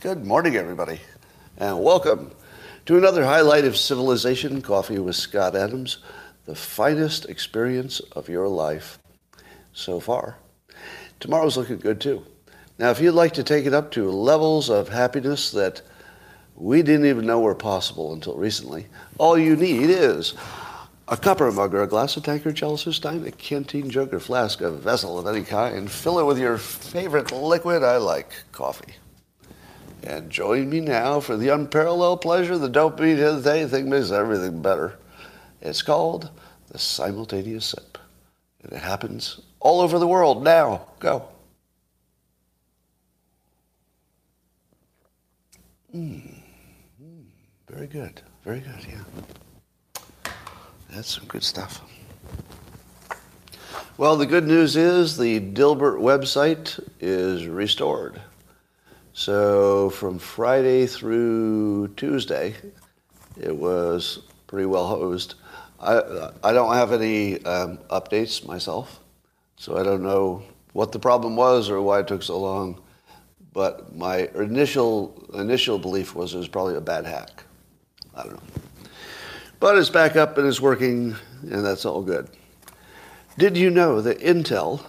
Good morning, everybody, and welcome to another highlight of civilization coffee with Scott Adams, the finest experience of your life so far. Tomorrow's looking good too. Now, if you'd like to take it up to levels of happiness that we didn't even know were possible until recently, all you need is a cup or a mug or a glass, a tankard, chalice or stein, a canteen jug or flask, a vessel of any kind. Fill it with your favorite liquid. I like coffee. And join me now for the unparalleled pleasure that don't mean anything makes everything better. It's called the simultaneous sip. And it happens all over the world now. Go. Mm. Very good. Very good, yeah. That's some good stuff. Well, the good news is the Dilbert website is restored. So from Friday through Tuesday, it was pretty well hosed. I, I don't have any um, updates myself, so I don't know what the problem was or why it took so long. But my initial initial belief was it was probably a bad hack. I don't know. But it's back up and it's working, and that's all good. Did you know that Intel,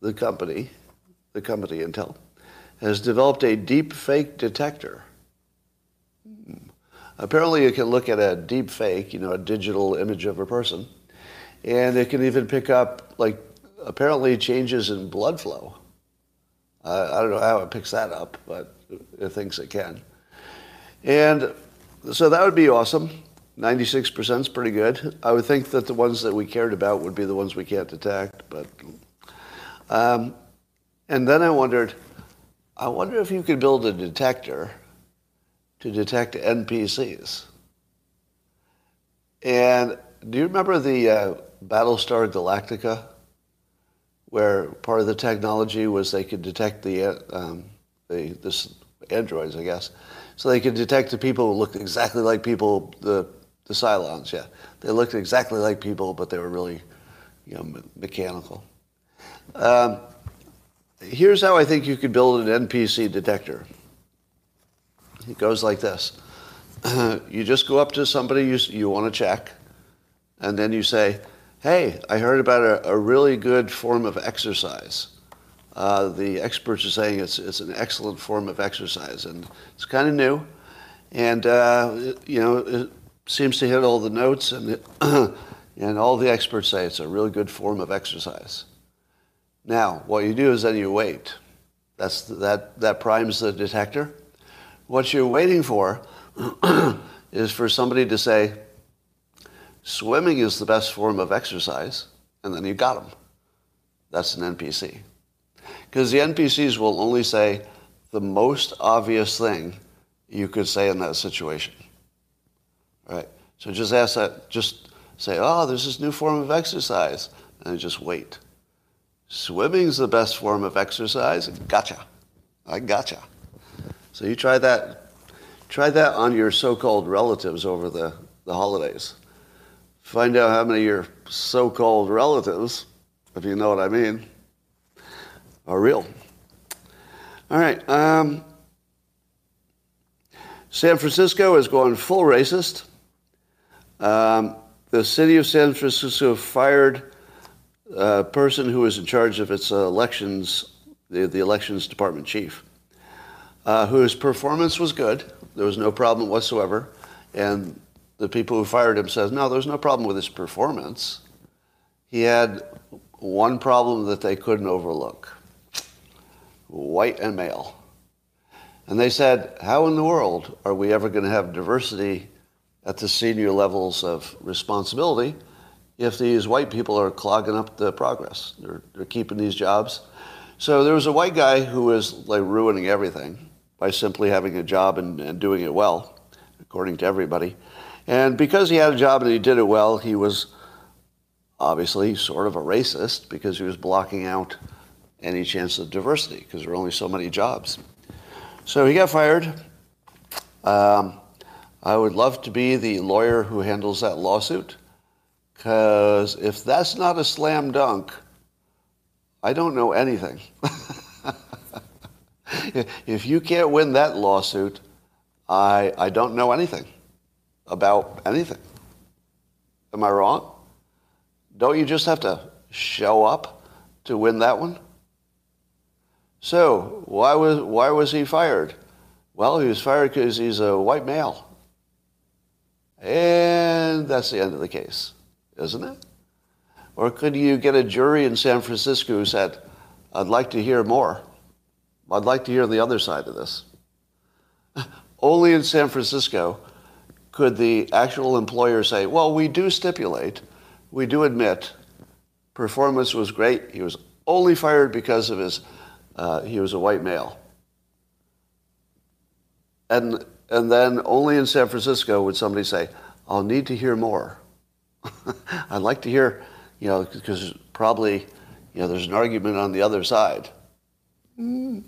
the company, the company Intel, has developed a deep fake detector. Apparently, you can look at a deep fake, you know, a digital image of a person, and it can even pick up, like, apparently changes in blood flow. I don't know how it picks that up, but it thinks it can. And so that would be awesome. 96% is pretty good. I would think that the ones that we cared about would be the ones we can't detect, but. Um, and then I wondered, I wonder if you could build a detector to detect NPCs. And do you remember the uh, Battlestar Galactica, where part of the technology was they could detect the, uh, um, the this androids, I guess, so they could detect the people who looked exactly like people, the the Cylons, yeah, they looked exactly like people, but they were really, you know, me- mechanical. Um, Here's how I think you could build an NPC detector. It goes like this. you just go up to somebody you, you want to check, and then you say, hey, I heard about a, a really good form of exercise. Uh, the experts are saying it's, it's an excellent form of exercise, and it's kind of new, and uh, it, you know it seems to hit all the notes, and it, and all the experts say it's a really good form of exercise. Now, what you do is then you wait. That's that that primes the detector. What you're waiting for is for somebody to say, "Swimming is the best form of exercise," and then you got them. That's an NPC. Because the NPCs will only say the most obvious thing you could say in that situation. Right? So just ask that, just say, oh, there's this new form of exercise, and just wait. Swimming's the best form of exercise. Gotcha. I gotcha. So you try that. Try that on your so-called relatives over the, the holidays. Find out how many of your so-called relatives, if you know what I mean, are real. All right. Um, San Francisco has gone full racist. Um, the city of San Francisco fired a person who was in charge of its uh, elections, the, the elections department chief, uh, whose performance was good. There was no problem whatsoever. And the people who fired him says, no, there's no problem with his performance. He had one problem that they couldn't overlook white and male. And they said, how in the world are we ever going to have diversity at the senior levels of responsibility if these white people are clogging up the progress? They're, they're keeping these jobs. So there was a white guy who was like ruining everything by simply having a job and, and doing it well, according to everybody. And because he had a job and he did it well, he was obviously sort of a racist because he was blocking out any chance of diversity because there were only so many jobs. So he got fired. Um, I would love to be the lawyer who handles that lawsuit because if that's not a slam dunk, I don't know anything. if you can't win that lawsuit, I, I don't know anything about anything. Am I wrong? Don't you just have to show up to win that one? So why was, why was he fired? Well, he was fired because he's a white male. And that's the end of the case, isn't it? Or could you get a jury in San Francisco who said, I'd like to hear more. I'd like to hear the other side of this. Only in San Francisco could the actual employer say, well, we do stipulate, we do admit, performance was great. He was only fired because of his, uh, he was a white male. And, and then only in San Francisco would somebody say, I'll need to hear more. I'd like to hear, you know, because probably, you know, there's an argument on the other side. Mm,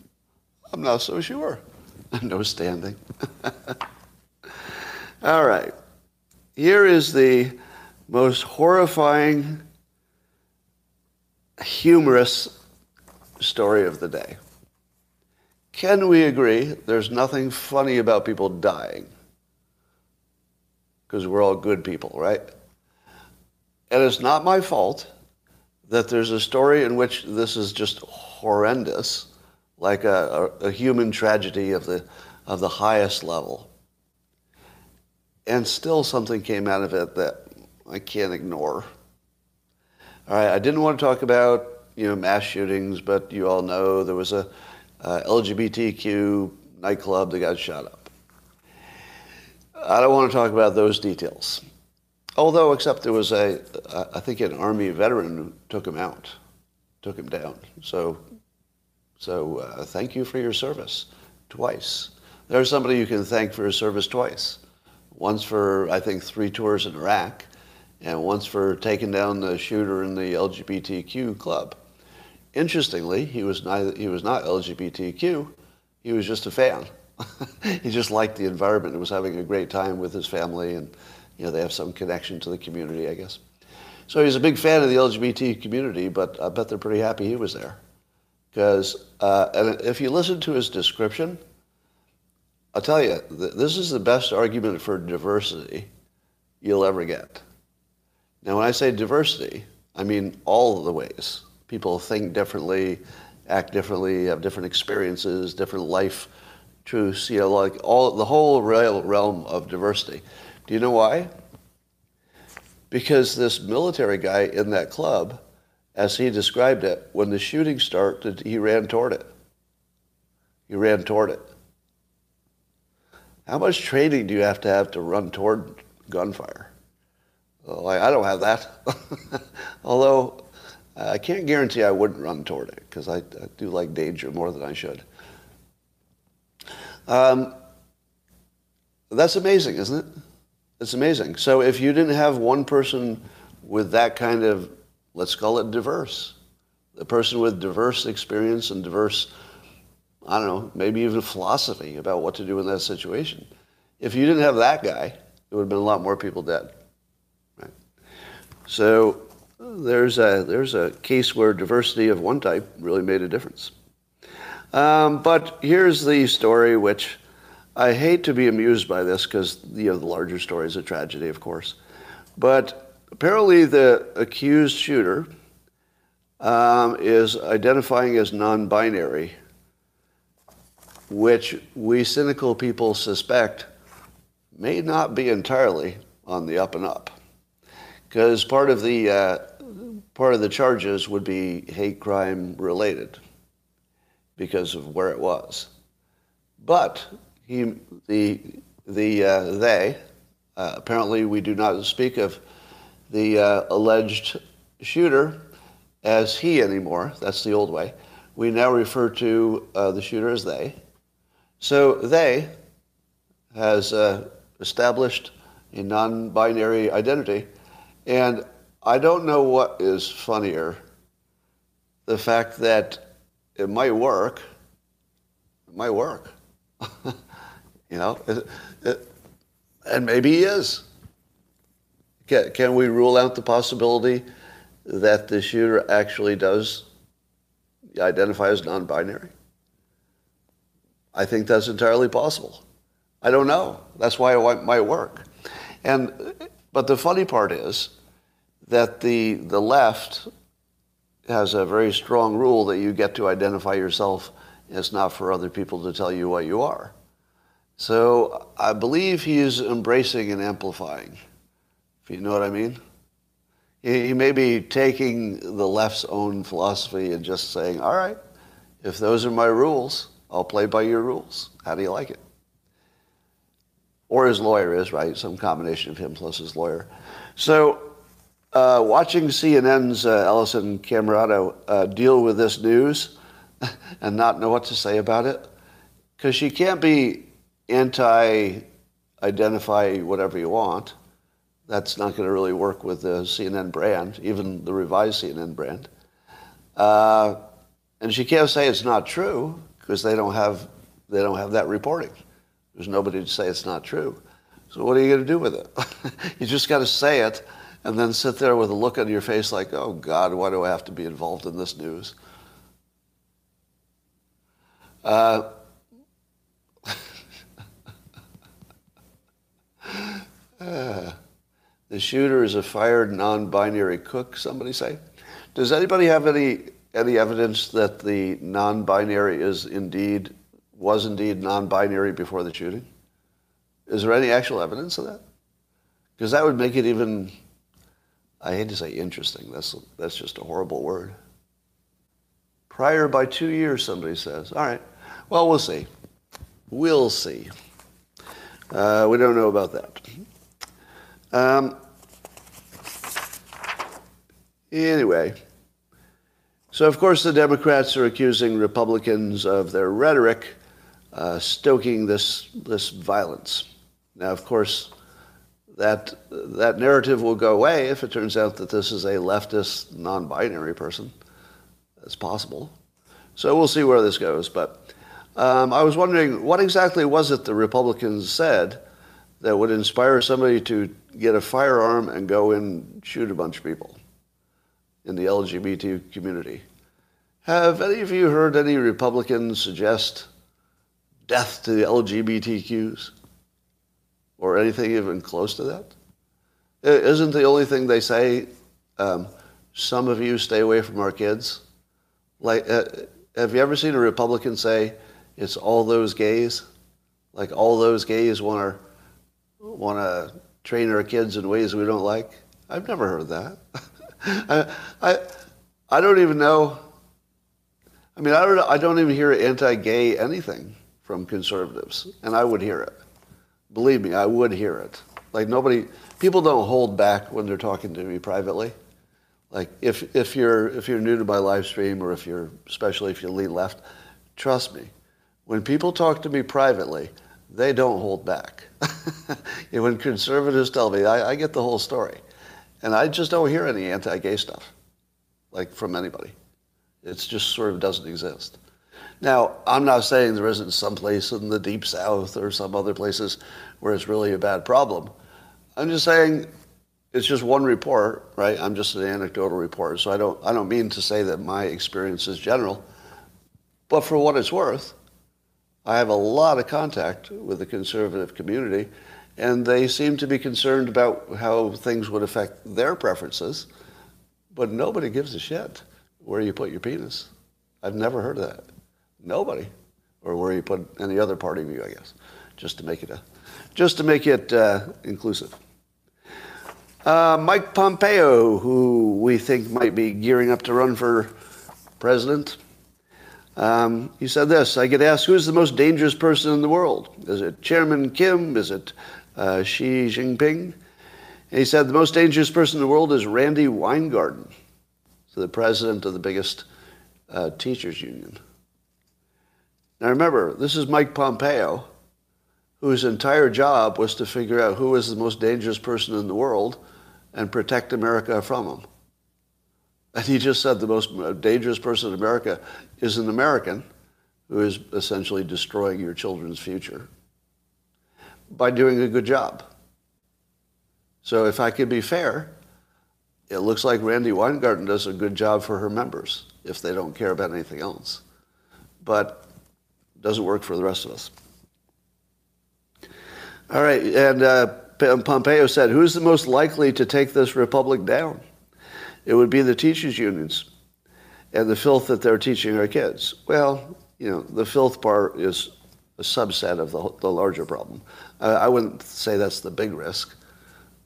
I'm not so sure. no standing. All right. Here is the most horrifying, humorous story of the day. Can we agree there's nothing funny about people dying? Because we're all good people, right? And it's not my fault that there's a story in which this is just horrendous, like a, a, a human tragedy of the, of the highest level. And still something came out of it that I can't ignore. All right, I didn't want to talk about you know mass shootings, but you all know there was a LGBTQ nightclub that got shot up. I don't want to talk about those details. Although, except there was a, I think an Army veteran who took him out, took him down. So, so uh, thank you for your service twice. There's somebody you can thank for his service twice. Once for, I think, three tours in Iraq, and once for taking down the shooter in the LGBTQ club. Interestingly, he was, neither, he was not LGBTQ, he was just a fan. he just liked the environment and was having a great time with his family, and you know they have some connection to the community, I guess. So he's a big fan of the LGBT community, but I bet they're pretty happy he was there. Because uh, and if you listen to his description, I'll tell you, this is the best argument for diversity you'll ever get. Now, when I say diversity, I mean all the ways. People think differently, act differently, have different experiences, different life truths, you know, like all the whole realm of diversity. Do you know why? Because this military guy in that club, as he described it, when the shooting started, he ran toward it. He ran toward it. How much training do you have to have to run toward gunfire? I don't have that. Although I can't guarantee I wouldn't run toward it because I, I, do like danger more than I should. Um, that's amazing, isn't it? It's amazing. So if you didn't have one person with that kind of, let's call it diverse, a person with diverse experience and diverse, I don't know, maybe even philosophy about what to do in that situation. If you didn't have that guy, there would have been a lot more people dead. Right? So there's a, there's a case where diversity of one type really made a difference. Um, but here's the story, which I hate to be amused by this because you know the larger story is a tragedy, of course. But apparently, the accused shooter um, is identifying as non-binary, which we cynical people suspect may not be entirely on the up and up, because part of the uh, part of the charges would be hate crime related because of where it was. But he, the, the, uh, they, uh, apparently we do not speak of the uh, alleged shooter as he anymore. That's the old way. We now refer to uh, the shooter as they. So they has uh, established a non-binary identity, and I don't know what is funnier, the fact that it might work. It might work. you know, it, it, and maybe he is. Can, can we rule out the possibility that the shooter actually does identify as non-binary? I think that's entirely possible. I don't know. That's why it might work. And, but the funny part is that the, the left has a very strong rule that you get to identify yourself. It's not for other people to tell you what you are. So I believe he is embracing and amplifying, if you know what I mean. He, may be taking the left's own philosophy and just saying, all right, if those are my rules, I'll play by your rules. How do you like it? Or his lawyer is, right? Some combination of him plus his lawyer. So uh, watching CNN's uh, Alisyn Camerota uh, deal with this news and not know what to say about it, because she can't be anti-identify whatever you want. That's not going to really work with the CNN brand, even the revised CNN brand. Uh, and she can't say it's not true because they don't have they don't have that reporting. There's nobody to say it's not true. So what are you going to do with it? you just got to say it and then sit there with a look on your face like, oh God, why do I have to be involved in this news? Uh, uh, the shooter is a fired non-binary cook, somebody say. Does anybody have any, any evidence that the non-binary is indeed, was indeed non-binary before the shooting? Is there any actual evidence of that? Because that would make it even I hate to say interesting. That's, that's just a horrible word. Prior by two years, somebody says. All right. Well, we'll see. We'll see. Uh, we don't know about that. Um, anyway, so of course the Democrats are accusing Republicans of their rhetoric uh, stoking this, this violence. Now, of course, that that narrative will go away if it turns out that this is a leftist, non-binary person. It's possible. So we'll see where this goes. But um, I was wondering, what exactly was it the Republicans said that would inspire somebody to get a firearm and go and shoot a bunch of people in the LGBT community? Have any of you heard any Republicans suggest death to the LGBTQs? or anything even close to that? Isn't the only thing they say, um, some of you stay away from our kids? Like, uh, have you ever seen a Republican say, it's all those gays? Like all those gays want to want to train our kids in ways we don't like? I've never heard that. I, I, I don't even know. I mean, I don't, I don't even hear anti-gay anything from conservatives, and I would hear it. Believe me, I would hear it. Like nobody, people don't hold back when they're talking to me privately. Like if, if you're if you're new to my live stream or if you're especially if you lean left, trust me, when people talk to me privately, they don't hold back. when conservatives tell me, I, I get the whole story, and I just don't hear any anti-gay stuff, like from anybody. It just sort of doesn't exist. Now, I'm not saying there isn't some place in the deep south or some other places where it's really a bad problem. I'm just saying it's just one report, right? I'm just an anecdotal report, so I don't I don't mean to say that my experience is general. But for what it's worth, I have a lot of contact with the conservative community, and they seem to be concerned about how things would affect their preferences, but nobody gives a shit where you put your penis. I've never heard of that. Nobody. Or where you put any other part of you, I guess, just to make it a, just to make it uh, inclusive. Uh, Mike Pompeo, who we think might be gearing up to run for president, um, he said this I get asked, who's the most dangerous person in the world? Is it Chairman Kim? Is it uh, Xi Jinping? And he said, the most dangerous person in the world is Randi Weingarten, so the president of the biggest uh, teachers union. Now remember, this is Mike Pompeo, whose entire job was to figure out who is the most dangerous person in the world and protect America from him. And he just said the most dangerous person in America is an American who is essentially destroying your children's future by doing a good job. So if I could be fair, it looks like Randi Weingarten does a good job for her members if they don't care about anything else. But it doesn't work for the rest of us. All right, and uh, Pompeo said, who's the most likely to take this republic down? It would be the teachers' unions and the filth that they're teaching our kids. Well, you know, the filth part is a subset of the, the larger problem. I wouldn't say that's the big risk.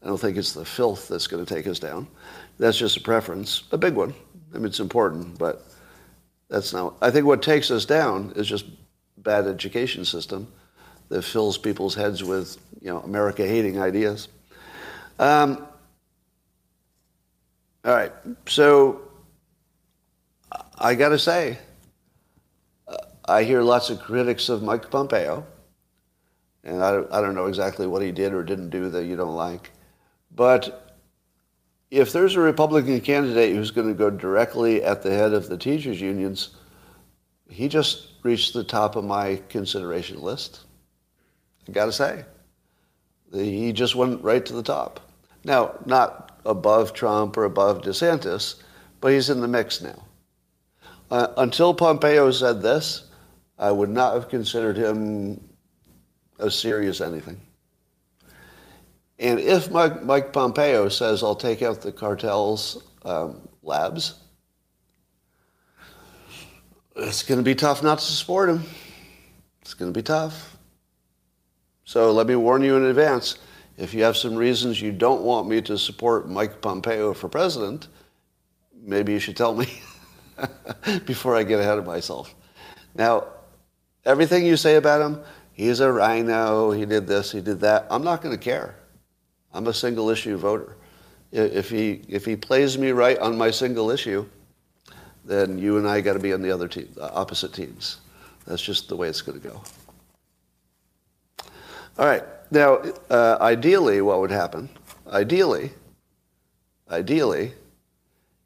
I don't think it's the filth that's going to take us down. That's just a preference, a big one. I mean, it's important, but that's not. I think what takes us down is just bad education system that fills people's heads with, you know, America-hating ideas. Um, all right, so I got to say, uh, I hear lots of critics of Mike Pompeo, and I, I don't know exactly what he did or didn't do that you don't like. But if there's a Republican candidate who's going to go directly at the head of the teachers' unions, he just reached the top of my consideration list. I got to say, he just went right to the top. Now, not above Trump or above DeSantis, but he's in the mix now. Uh, until Pompeo said this, I would not have considered him a serious anything. And if Mike, Mike Pompeo says, I'll take out the cartel's um, labs, it's going to be tough not to support him. It's going to be tough. So let me warn you in advance. If you have some reasons you don't want me to support Mike Pompeo for president, maybe you should tell me before I get ahead of myself. Now, everything you say about him, he's a RINO, he did this, he did that, I'm not going to care. I'm a single issue voter. If he, if he plays me right on my single issue, then you and I got to be on the other team, the opposite teams. That's just the way it's going to go. All right. Now, uh, ideally, what would happen? Ideally, ideally,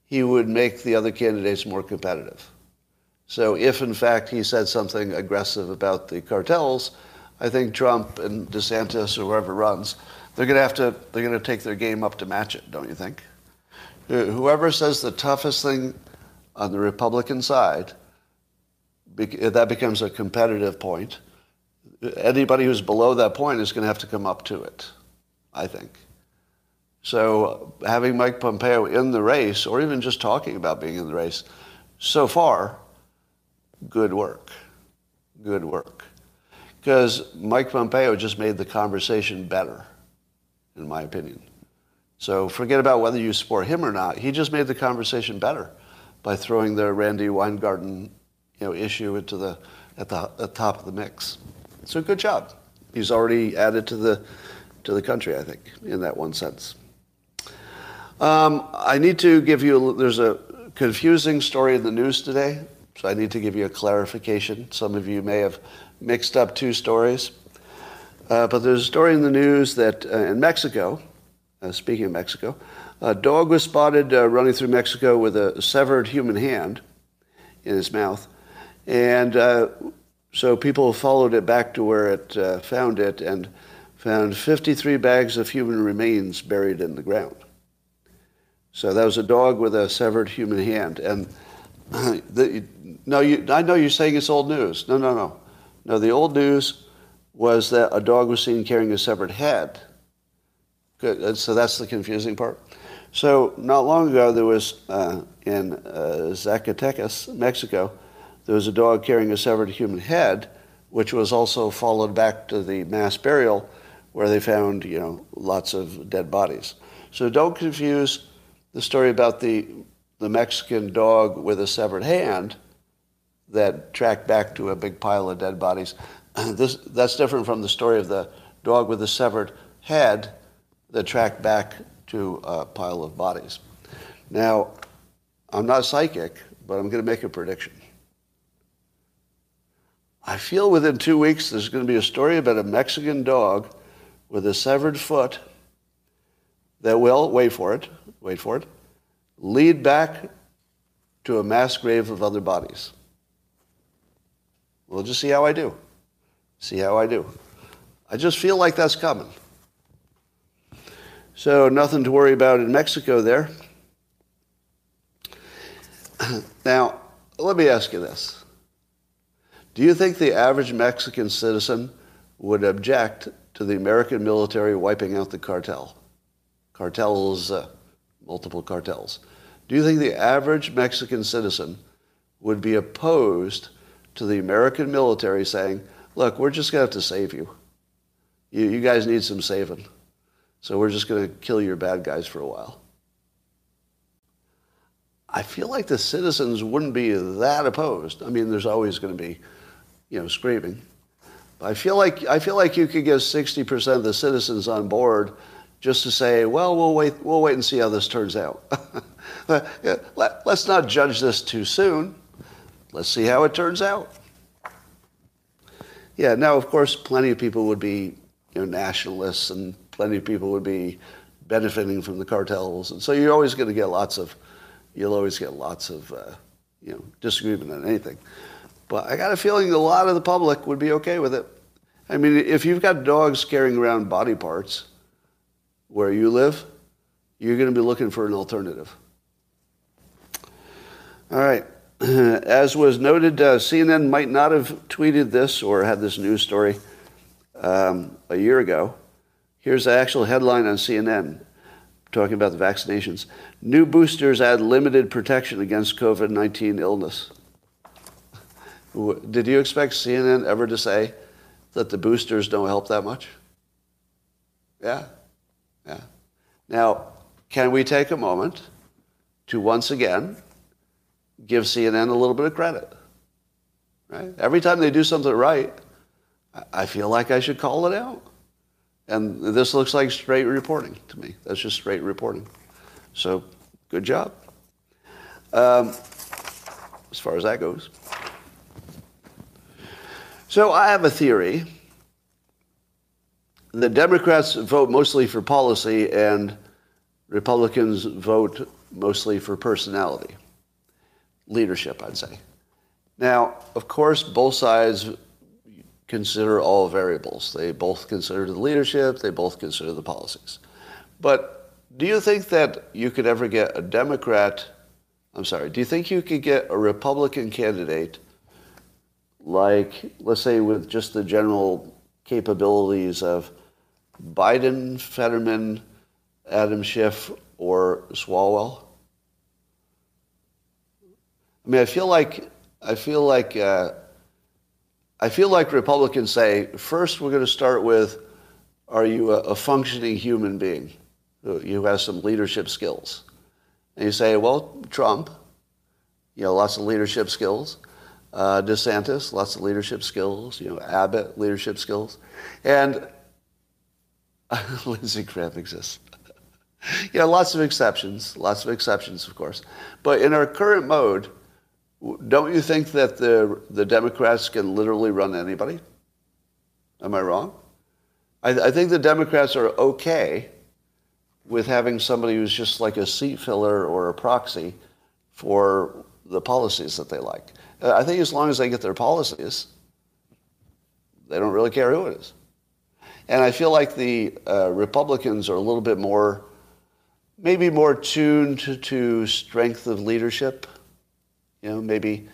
he would make the other candidates more competitive. So if, in fact, he said something aggressive about the cartels, I think Trump and DeSantis or whoever runs, they're going to have to, they're going to take their game up to match it, don't you think? Whoever says the toughest thing on the Republican side, that becomes a competitive point. Anybody who's below that point is going to have to come up to it, I think. So having Mike Pompeo in the race, or even just talking about being in the race, so far, good work. Good work. Because Mike Pompeo just made the conversation better, in my opinion. So forget about whether you support him or not. He just made the conversation better by throwing the Randi Weingarten you know, issue into the, at, the, at the top of the mix. So good job. He's already added to the, to the country, I think, in that one sense. Um, I need to give you, there's a confusing story in the news today, so I need to give you a clarification. Some of you may have mixed up two stories. Uh, but there's a story in the news that uh, in Mexico, uh, speaking of Mexico, a dog was spotted uh, running through Mexico with a severed human hand in his mouth. And uh, so people followed it back to where it uh, found it and found 53 bags of human remains buried in the ground. So that was a dog with a severed human hand. And the, no, you, I know you're saying it's old news. No, no, no. No, the old news was that a dog was seen carrying a severed head. Good. So that's the confusing part. So not long ago, there was uh, in uh, Zacatecas, Mexico, there was a dog carrying a severed human head, which was also followed back to the mass burial, where they found you know lots of dead bodies. So don't confuse the story about the the Mexican dog with a severed hand that tracked back to a big pile of dead bodies. This, that's different from the story of the dog with a severed head that tracked back to a pile of bodies. Now, I'm not psychic, but I'm going to make a prediction. I feel within two weeks there's going to be a story about a Mexican dog with a severed foot that will, wait for it, wait for it, lead back to a mass grave of other bodies. We'll just see how I do. See how I do. I just feel like that's coming. So nothing to worry about in Mexico there. Now, let me ask you this. Do you think the average Mexican citizen would object to the American military wiping out the cartel? Cartels, uh, multiple cartels. Do you think the average Mexican citizen would be opposed to the American military saying, look, we're just going to have to save you. you. You guys need some saving. So we're just going to kill your bad guys for a while. I feel like the citizens wouldn't be that opposed. I mean, there's always going to be, you know, screaming. I feel like I feel like you could get 60% of the citizens on board just to say, well, we'll wait, we'll wait and see how this turns out. Let, us not judge this too soon. Let's see how it turns out. Yeah, now, of course, plenty of people would be you know, nationalists and plenty of people would be benefiting from the cartels. And so you're always going to get lots of, you'll always get lots of, uh, you know, disagreement on anything. But I got a feeling a lot of the public would be okay with it. I mean, if you've got dogs carrying around body parts where you live, you're going to be looking for an alternative. All right. As was noted, uh, CNN might not have tweeted this or had this news story um, a year ago. Here's the actual headline on CNN talking about the vaccinations. New boosters add limited protection against COVID 19 illness. Did you expect CNN ever to say that the boosters don't help that much? Yeah, yeah. Now, can we take a moment to once again give CNN a little bit of credit? Right? Every time they do something right, I feel like I should call it out. And this looks like straight reporting to me. That's just straight reporting. So, good job. Um, as far as that goes. So I have a theory. The Democrats vote mostly for policy and Republicans vote mostly for personality. Leadership, I'd say. Now, of course, both sides consider all variables. They both consider the leadership, they both consider the policies. But do you think that you could ever get a Democrat, I'm sorry, do you think you could get a Republican candidate like, let's say, with just the general capabilities of Biden, Fetterman, Adam Schiff, or Swalwell? I mean, I feel like I feel like uh, I feel like Republicans say first we're going to start with, are you a, a functioning human being who, who has some leadership skills? And you say, well, Trump, you know, lots of leadership skills. Uh, DeSantis, lots of leadership skills. You know, Abbott, leadership skills, and Lindsey Graham exists. yeah, lots of exceptions, lots of exceptions, of course. But in our current mode, don't you think that the the Democrats can literally run anybody? Am I wrong? I, I think the Democrats are okay with having somebody who's just like a seat filler or a proxy for the policies that they like. Uh, I think as long as they get their policies, they don't really care who it is. And I feel like the uh, Republicans are a little bit more, maybe more tuned to, to strength of leadership. You know, maybe,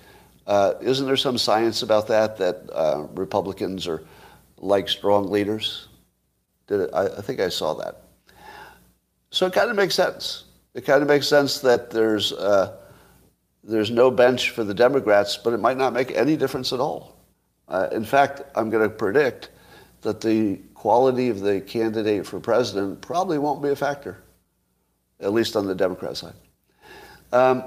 uh, isn't there some science about that, that uh, Republicans are like strong leaders? Did it, I, I think I saw that. So it kind of makes sense. It kind of makes sense that there's, uh, there's no bench for the Democrats, but it might not make any difference at all. Uh, in fact, I'm going to predict that the quality of the candidate for president probably won't be a factor, at least on the Democrat side. Um,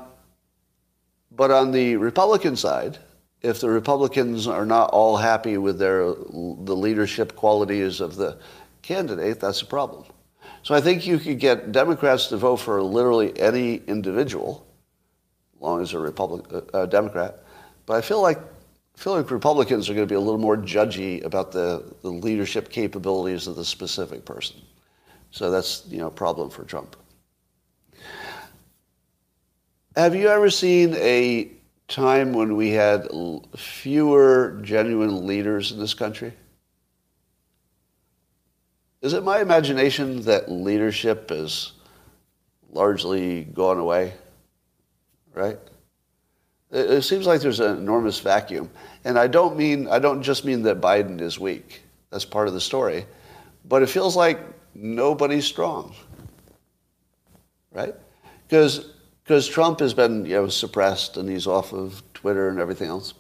but on the Republican side, if the Republicans are not all happy with their the leadership qualities of the candidate, that's a problem. So I think you could get Democrats to vote for literally any individual long as a Republic, uh, uh, Democrat. But I feel like I feel like Republicans are going to be a little more judgy about the, the leadership capabilities of the specific person. So that's you know a problem for Trump. Have you ever seen a time when we had fewer genuine leaders in this country? Is it my imagination that leadership has largely gone away? Right? It, it seems like there's an enormous vacuum. And I don't mean, I don't just mean that Biden is weak. That's part of the story. But it feels like nobody's strong. Right? Because because Trump has been you know, suppressed and he's off of Twitter and everything else,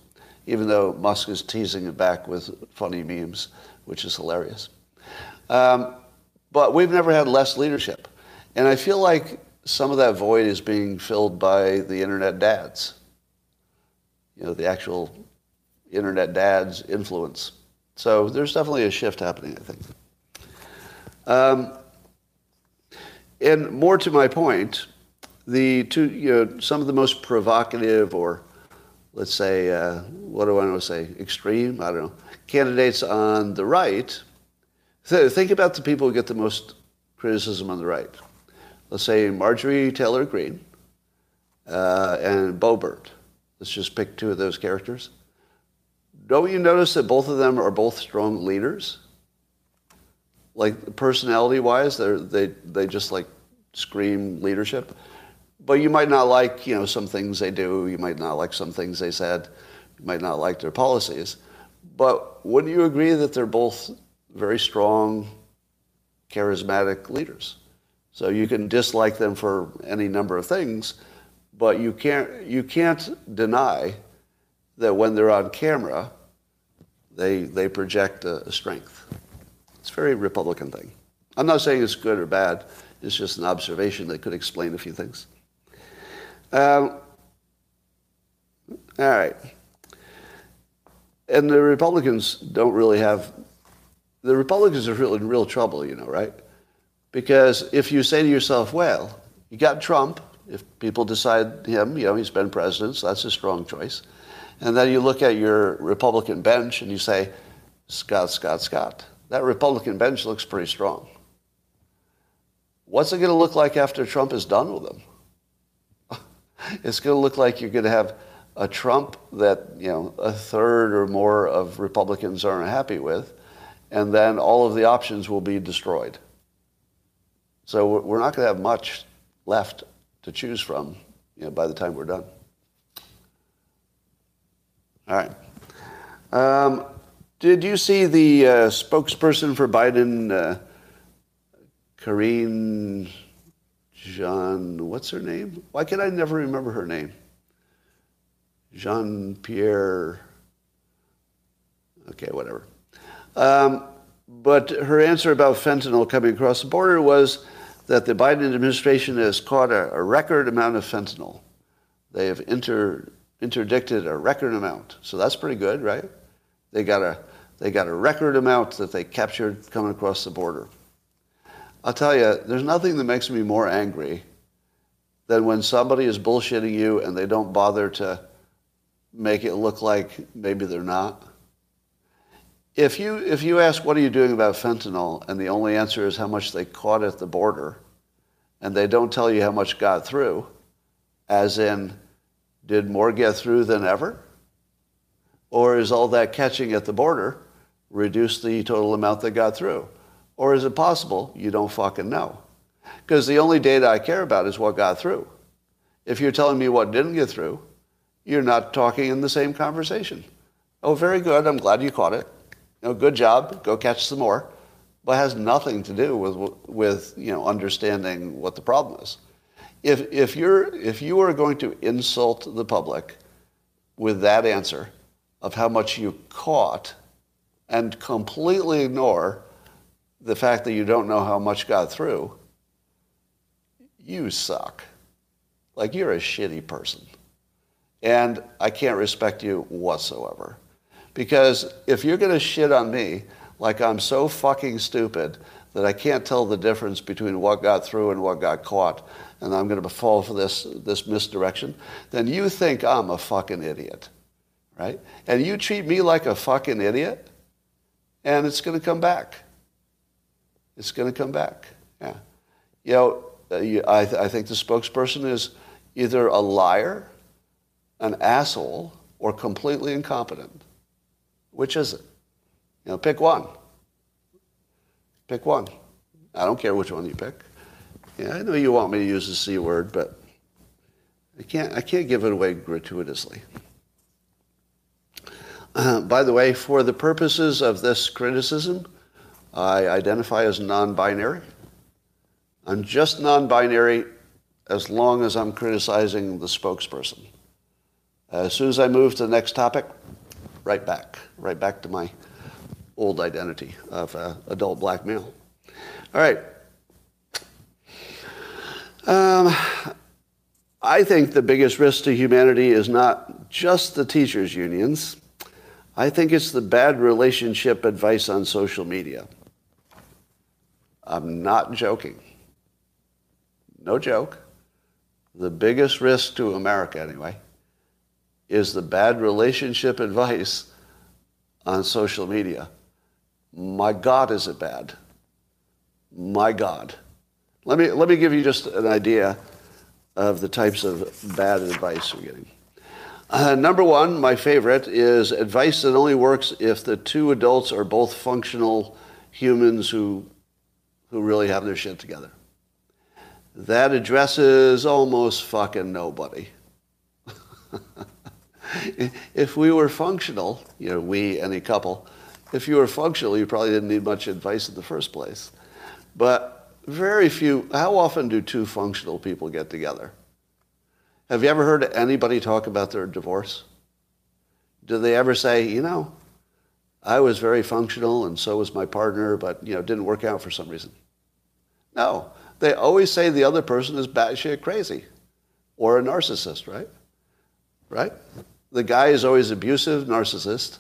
even though Musk is teasing it back with funny memes, which is hilarious. Um, but we've never had less leadership. And I feel like some of that void is being filled by the internet dads. You know, the actual internet dads influence. So there's definitely a shift happening, I think. Um, and more to my point, the two, you know, some of the most provocative or let's say, uh, what do I want to say, extreme, I don't know, candidates on the right, th- think about the people who get the most criticism on the right. Let's say Marjorie Taylor Greene uh, and Boebert. Let's just pick two of those characters. Don't you notice that both of them are both strong leaders? Like personality-wise, they they they just like scream leadership but you might not like, you know, some things they do. You might not like some things they said. You might not like their policies. But wouldn't you agree that they're both very strong, charismatic leaders? So you can dislike them for any number of things, but you can't you can't deny that when they're on camera, they they project a, a strength. It's a very Republican thing. I'm not saying it's good or bad. It's just an observation that could explain a few things. Um, all right. And the Republicans don't really have, the Republicans are really in real trouble, you know, right? Because if you say to yourself, well, you got Trump, if people decide him, you know, he's been president, so that's a strong choice. And then you look at your Republican bench and you say, Scott, Scott, Scott. That Republican bench looks pretty strong. What's it going to look like after Trump is done with them? it's going to look like you're going to have a Trump that you know a third or more of Republicans aren't happy with, and then all of the options will be destroyed. So we're not going to have much left to choose from you know, by the time we're done. All right. Um, did you see the uh, spokesperson for Biden, uh, Karine? Jean, what's her name? Why can I never remember her name? Jean Pierre. Okay, whatever. Um, but her answer about fentanyl coming across the border was that the Biden administration has caught a, a record amount of fentanyl. They have inter, interdicted a record amount. So that's pretty good, right? They got a, they got a record amount that they captured coming across the border. I'll tell you, there's nothing that makes me more angry than when somebody is bullshitting you and they don't bother to make it look like maybe they're not. If you, if you ask, what are you doing about fentanyl, and the only answer is how much they caught at the border, and they don't tell you how much got through, as in, did more get through than ever? Or is all that catching at the border reduce the total amount that got through? Or is it possible you don't fucking know? Because the only data I care about is what got through. If you're telling me what didn't get through, you're not talking in the same conversation. Oh, very good. I'm glad you caught it. Know, good job. Go catch some more. But has nothing to do with, with you know, understanding what the problem is. If, if, you're, if you are going to insult the public with that answer of how much you caught and completely ignore the fact that you don't know how much got through, you suck. Like you're a shitty person. And I can't respect you whatsoever. Because if you're going to shit on me like I'm so fucking stupid that I can't tell the difference between what got through and what got caught, and I'm going to fall for this, this misdirection, then you think I'm a fucking idiot. Right? And you treat me like a fucking idiot, and it's going to come back. It's going to come back. Yeah. You know, uh, I, th- I think the spokesperson is either a liar, an asshole, or completely incompetent. Which is it? You know, pick one. Pick one. I don't care which one you pick. Yeah, I know you want me to use the C word, but I can't, I can't give it away gratuitously. Uh, by the way, for the purposes of this criticism, I identify as non-binary. I'm just non-binary as long as I'm criticizing the spokesperson. As soon as I move to the next topic, right back, right back to my old identity of uh, adult black male. All right. Um, I think the biggest risk to humanity is not just the teachers' unions. I think it's the bad relationship advice on social media. I'm not joking. No joke. The biggest risk to America, anyway, is the bad relationship advice on social media. My God, is it bad? My God. Let me, let me give you just an idea of the types of bad advice we're getting. Uh, number one, my favorite, is advice that only works if the two adults are both functional humans who, who really have their shit together. That addresses almost fucking nobody. if we were functional, you know, we, any couple, if you were functional, you probably didn't need much advice in the first place. But very few, how often do two functional people get together? Have you ever heard anybody talk about their divorce? Do they ever say, you know, I was very functional and so was my partner, but, you know, it didn't work out for some reason? No. They always say the other person is batshit crazy or a narcissist, right? Right? The guy is always abusive, narcissist,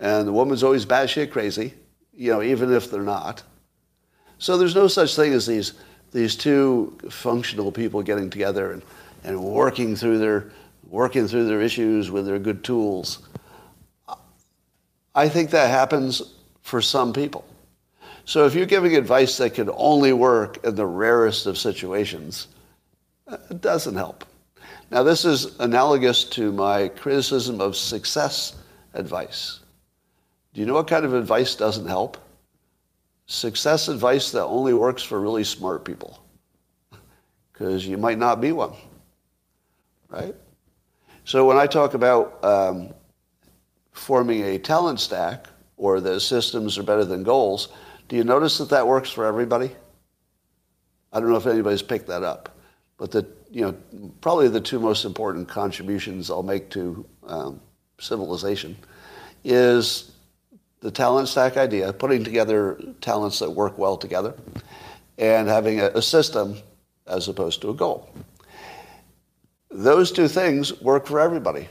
and the woman's always batshit crazy, you know, even if they're not. So there's no such thing as these, these two functional people getting together and, and working through their working through their issues with their good tools. I think that happens for some people. So if you're giving advice that can only work in the rarest of situations, uh, it doesn't help. Now, this is analogous to my criticism of success advice. Do you know what kind of advice doesn't help? Success advice that only works for really smart people. Because you might not be one, right? So when I talk about um, forming a talent stack or the systems are better than goals, do you notice that that works for everybody? I don't know if anybody's picked that up, but the you know probably the two most important contributions I'll make to um, civilization is the talent stack idea, putting together talents that work well together, and having a, a system as opposed to a goal. Those two things work for everybody.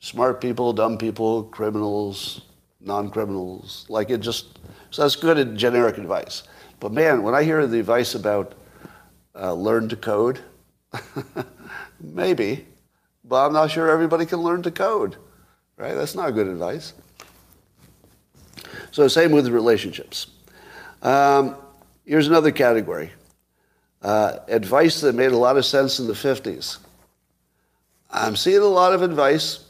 Smart people, dumb people, criminals, non-criminals. Like it just so that's good generic advice. But man, when I hear the advice about uh, learn to code, maybe, but I'm not sure everybody can learn to code, right? That's not good advice. So same with relationships. Um, here's another category. Uh, advice that made a lot of sense in the 50s. I'm seeing a lot of advice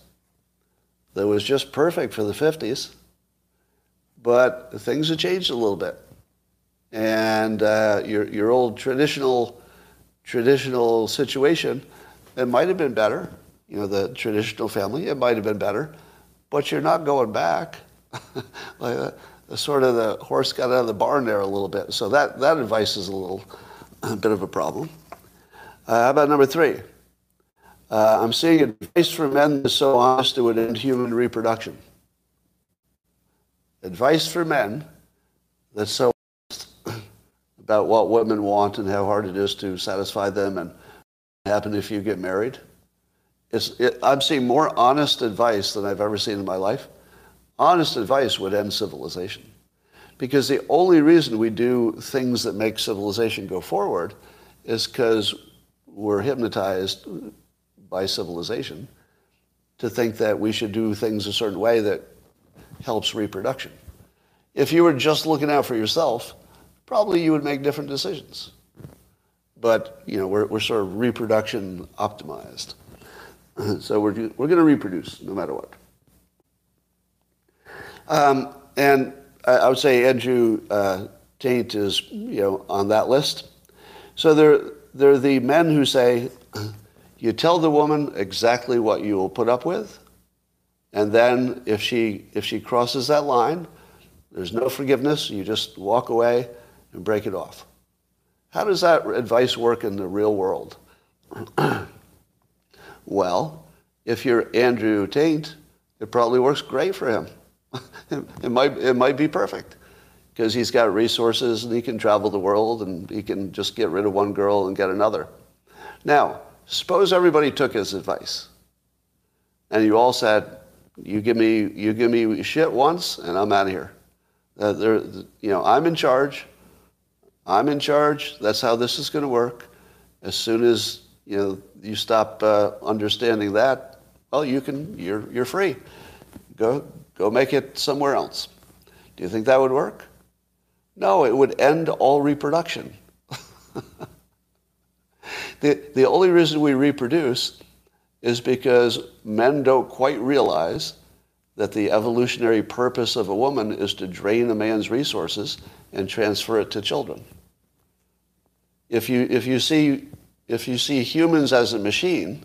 that was just perfect for the 50s but things have changed a little bit. And uh, your, your old traditional, traditional situation, it might have been better. You know, the traditional family, it might have been better, but you're not going back. like uh, sort of the horse got out of the barn there a little bit. So that, that advice is a little a bit of a problem. Uh, how about number three? Uh, I'm seeing advice from men that's so honest it would end human reproduction advice for men that's so about what women want and how hard it is to satisfy them and happen if you get married. It, I'm seeing more honest advice than I've ever seen in my life. Honest advice would end civilization. Because the only reason we do things that make civilization go forward is because we're hypnotized by civilization to think that we should do things a certain way that helps reproduction. If you were just looking out for yourself, probably you would make different decisions. But, you know, we're, we're sort of reproduction optimized. so we're, we're going to reproduce no matter what. Um, and I, I, would say Andrew uh, Tate is, you know, on that list. So they're, they're the men who say, You tell the woman exactly what you will put up with, and then if she, if she crosses that line, there's no forgiveness. You just walk away and break it off. How does that advice work in the real world? well, if you're Andrew Tate, it probably works great for him. it, might, it might be perfect because he's got resources and he can travel the world and he can just get rid of one girl and get another. Now, suppose everybody took his advice and you all said, you give me, you give me shit once and I'm out of here. Uh, there, you know, I'm in charge. I'm in charge. That's how this is going to work. As soon as you know you stop uh, understanding that, well, you can. You're you're free. Go go make it somewhere else. Do you think that would work? No, it would end all reproduction. the the only reason we reproduce is because men don't quite realize that the evolutionary purpose of a woman is to drain a man's resources and transfer it to children. If you, if you, see, if you see humans as a machine,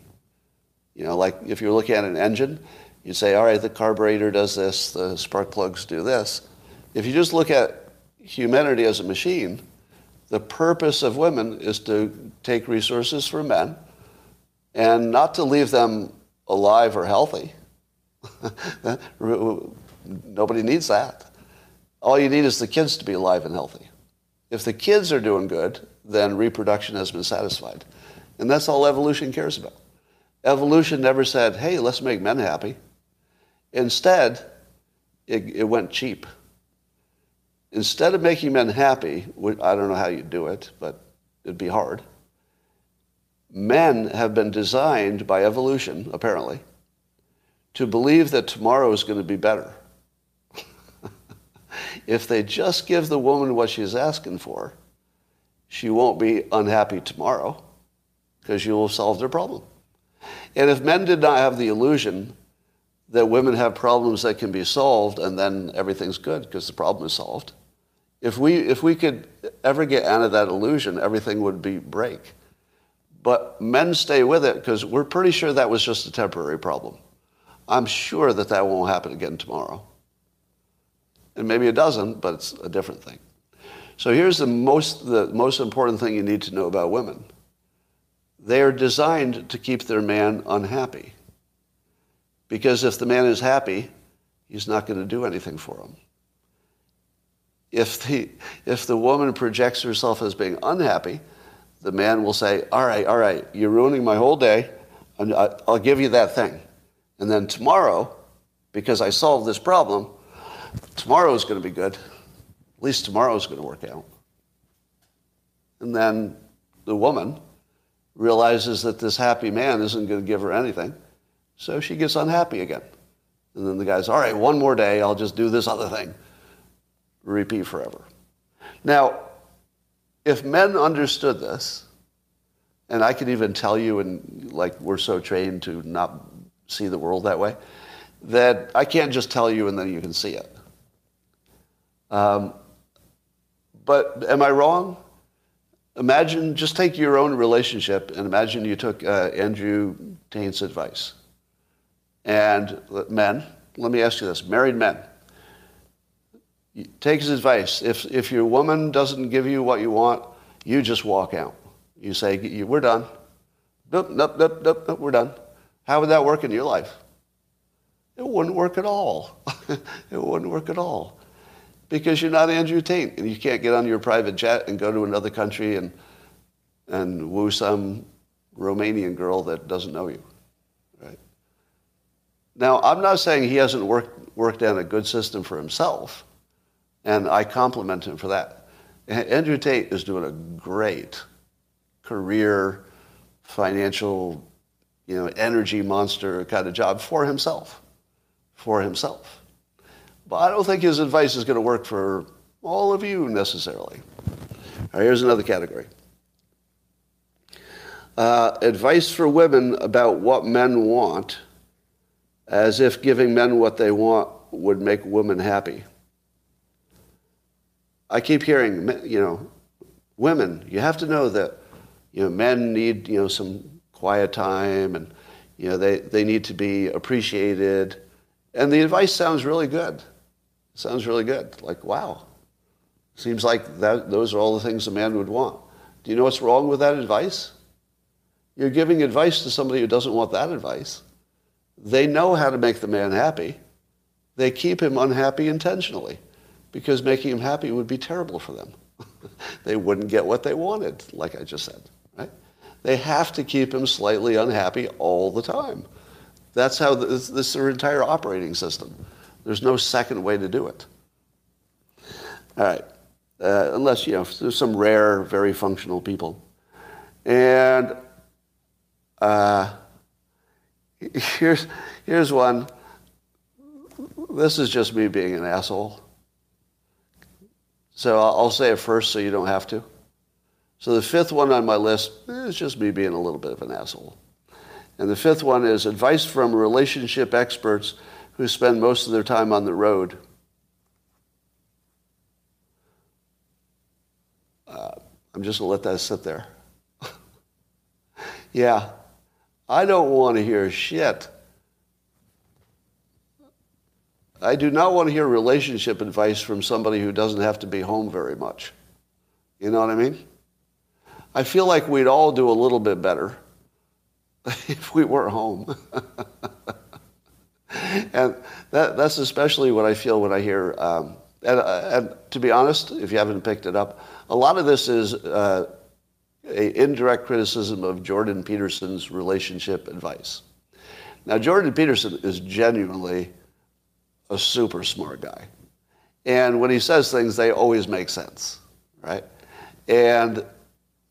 you know, like if you're looking at an engine, you say, all right, the carburetor does this, the spark plugs do this. If you just look at humanity as a machine, the purpose of women is to take resources from men and not to leave them alive or healthy. Nobody needs that. All you need is the kids to be alive and healthy. If the kids are doing good, then reproduction has been satisfied. And that's all evolution cares about. Evolution never said, hey, let's make men happy. Instead, it, it went cheap. Instead of making men happy, I don't know how you'd do it, but it'd be hard. Men have been designed by evolution, apparently, to believe that tomorrow is going to be better. if they just give the woman what she's asking for, she won't be unhappy tomorrow because you will solve their problem. And if men did not have the illusion that women have problems that can be solved and then everything's good because the problem is solved, if we, if we could ever get out of that illusion, everything would be break. But men stay with it because we're pretty sure that was just a temporary problem. I'm sure that that won't happen again tomorrow. And maybe it doesn't, but it's a different thing. So here's the most, the most important thing you need to know about women. They are designed to keep their man unhappy. Because if the man is happy, he's not going to do anything for him. If the, if the woman projects herself as being unhappy, the man will say, All right, all right, you're ruining my whole day. I'll give you that thing. And then tomorrow, because I solved this problem, tomorrow is going to be good. At least tomorrow is going to work out. And then the woman realizes that this happy man isn't going to give her anything. So she gets unhappy again. And then the guy's, all right, one more day, I'll just do this other thing. Repeat forever. Now, if men understood this, and I could even tell you, and like we're so trained to not see the world that way, that I can't just tell you and then you can see it. Um, but am I wrong? Imagine, just take your own relationship and imagine you took uh, Andrew Taint's advice. And men, let me ask you this married men, take his advice. If, if your woman doesn't give you what you want, you just walk out. You say, We're done. Nope, nope, nope, nope, nope, we're done. How would that work in your life? It wouldn't work at all. it wouldn't work at all. Because you're not Andrew Tate and you can't get on your private jet and go to another country and, and woo some Romanian girl that doesn't know you. Right? Now, I'm not saying he hasn't worked, worked out a good system for himself, and I compliment him for that. Andrew Tate is doing a great career, financial you know, energy monster kind of job for himself. For himself. But I don't think his advice is going to work for all of you necessarily. Here's another category. Uh, advice for women about what men want, as if giving men what they want would make women happy. I keep hearing, you know, women, you have to know that, you know, men need, you know, some quiet time and you know they, they need to be appreciated. And the advice sounds really good. Sounds really good. Like, wow. Seems like that, those are all the things a man would want. Do you know what's wrong with that advice? You're giving advice to somebody who doesn't want that advice. They know how to make the man happy. They keep him unhappy intentionally because making him happy would be terrible for them. they wouldn't get what they wanted, like I just said. Right? They have to keep him slightly unhappy all the time. That's how this, this is their entire operating system. There's no second way to do it. All right. Uh, unless, you know, there's some rare, very functional people. And uh, here's, here's one. This is just me being an asshole. So I'll, I'll say it first so you don't have to. So the fifth one on my list is just me being a little bit of an asshole. And the fifth one is advice from relationship experts who spend most of their time on the road. Uh, I'm just going to let that sit there. yeah, I don't want to hear shit. I do not want to hear relationship advice from somebody who doesn't have to be home very much. You know what I mean? I feel like we'd all do a little bit better if we were home. and that, that's especially what I feel when I hear, um, and, uh, and, to be honest, if you haven't picked it up, a lot of this is uh, a indirect criticism of Jordan Peterson's relationship advice. Now, Jordan Peterson is genuinely a super smart guy. And when he says things, they always make sense, right? And,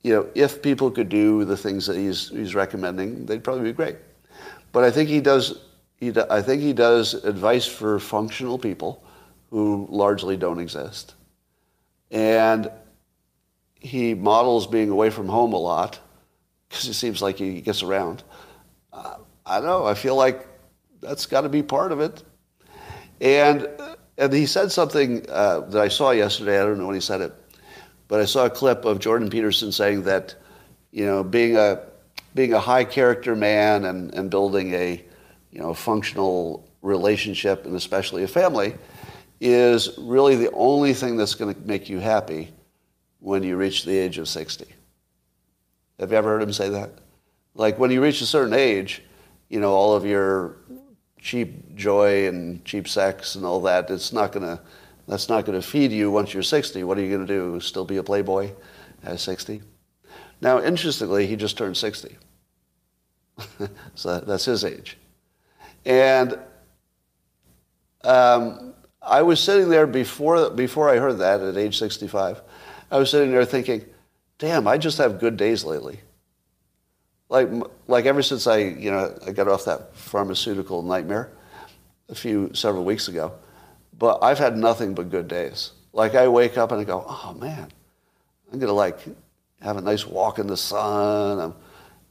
you know, if people could do the things that he's, he's recommending, they'd probably be great. But I think he does he, I think he does advice for functional people who largely don't exist. And he models being away from home a lot because it seems like he gets around. Uh, I don't know. I feel like that's got to be part of it. And, and he said something uh, that I saw yesterday. I don't know when he said it, but I saw a clip of Jordan Peterson saying that, you know, being a, being a high character man and, and building a, you know, functional relationship and especially a family is really the only thing that's going to make you happy when you reach the age of 60. Have you ever heard him say that? Like when you reach a certain age, you know, all of your cheap joy and cheap sex and all that, it's not going to, that's not going to feed you once you're 60. What are you going to do? Still be a playboy at 60? Now, interestingly, he just turned 60. so that's his age. And um, I was sitting there before, before I heard that at age 65. I was sitting there thinking, damn, I just have good days lately. Like, like ever since I, you know, I got off that pharmaceutical nightmare a few, several weeks ago. But I've had nothing but good days. Like I wake up and I go, oh man, I'm going to like have a nice walk in the sun. I'm,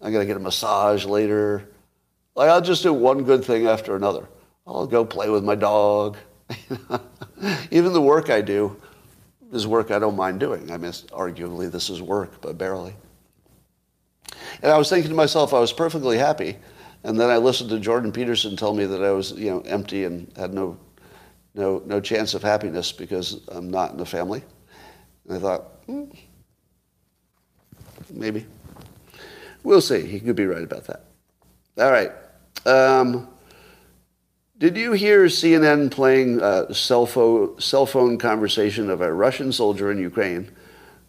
I'm going to get a massage later. Like I'll just do one good thing after another. I'll go play with my dog. Even the work I do is work I don't mind doing. I mean, arguably this is work, but barely. And I was thinking to myself, I was perfectly happy. And then I listened to Jordan Peterson tell me that I was, you know, empty and had no, no, no chance of happiness because I'm not in the family. And I thought, hmm, maybe. We'll see. He could be right about that. All right. Um, did you hear CNN playing a cell phone, cell phone conversation of a Russian soldier in Ukraine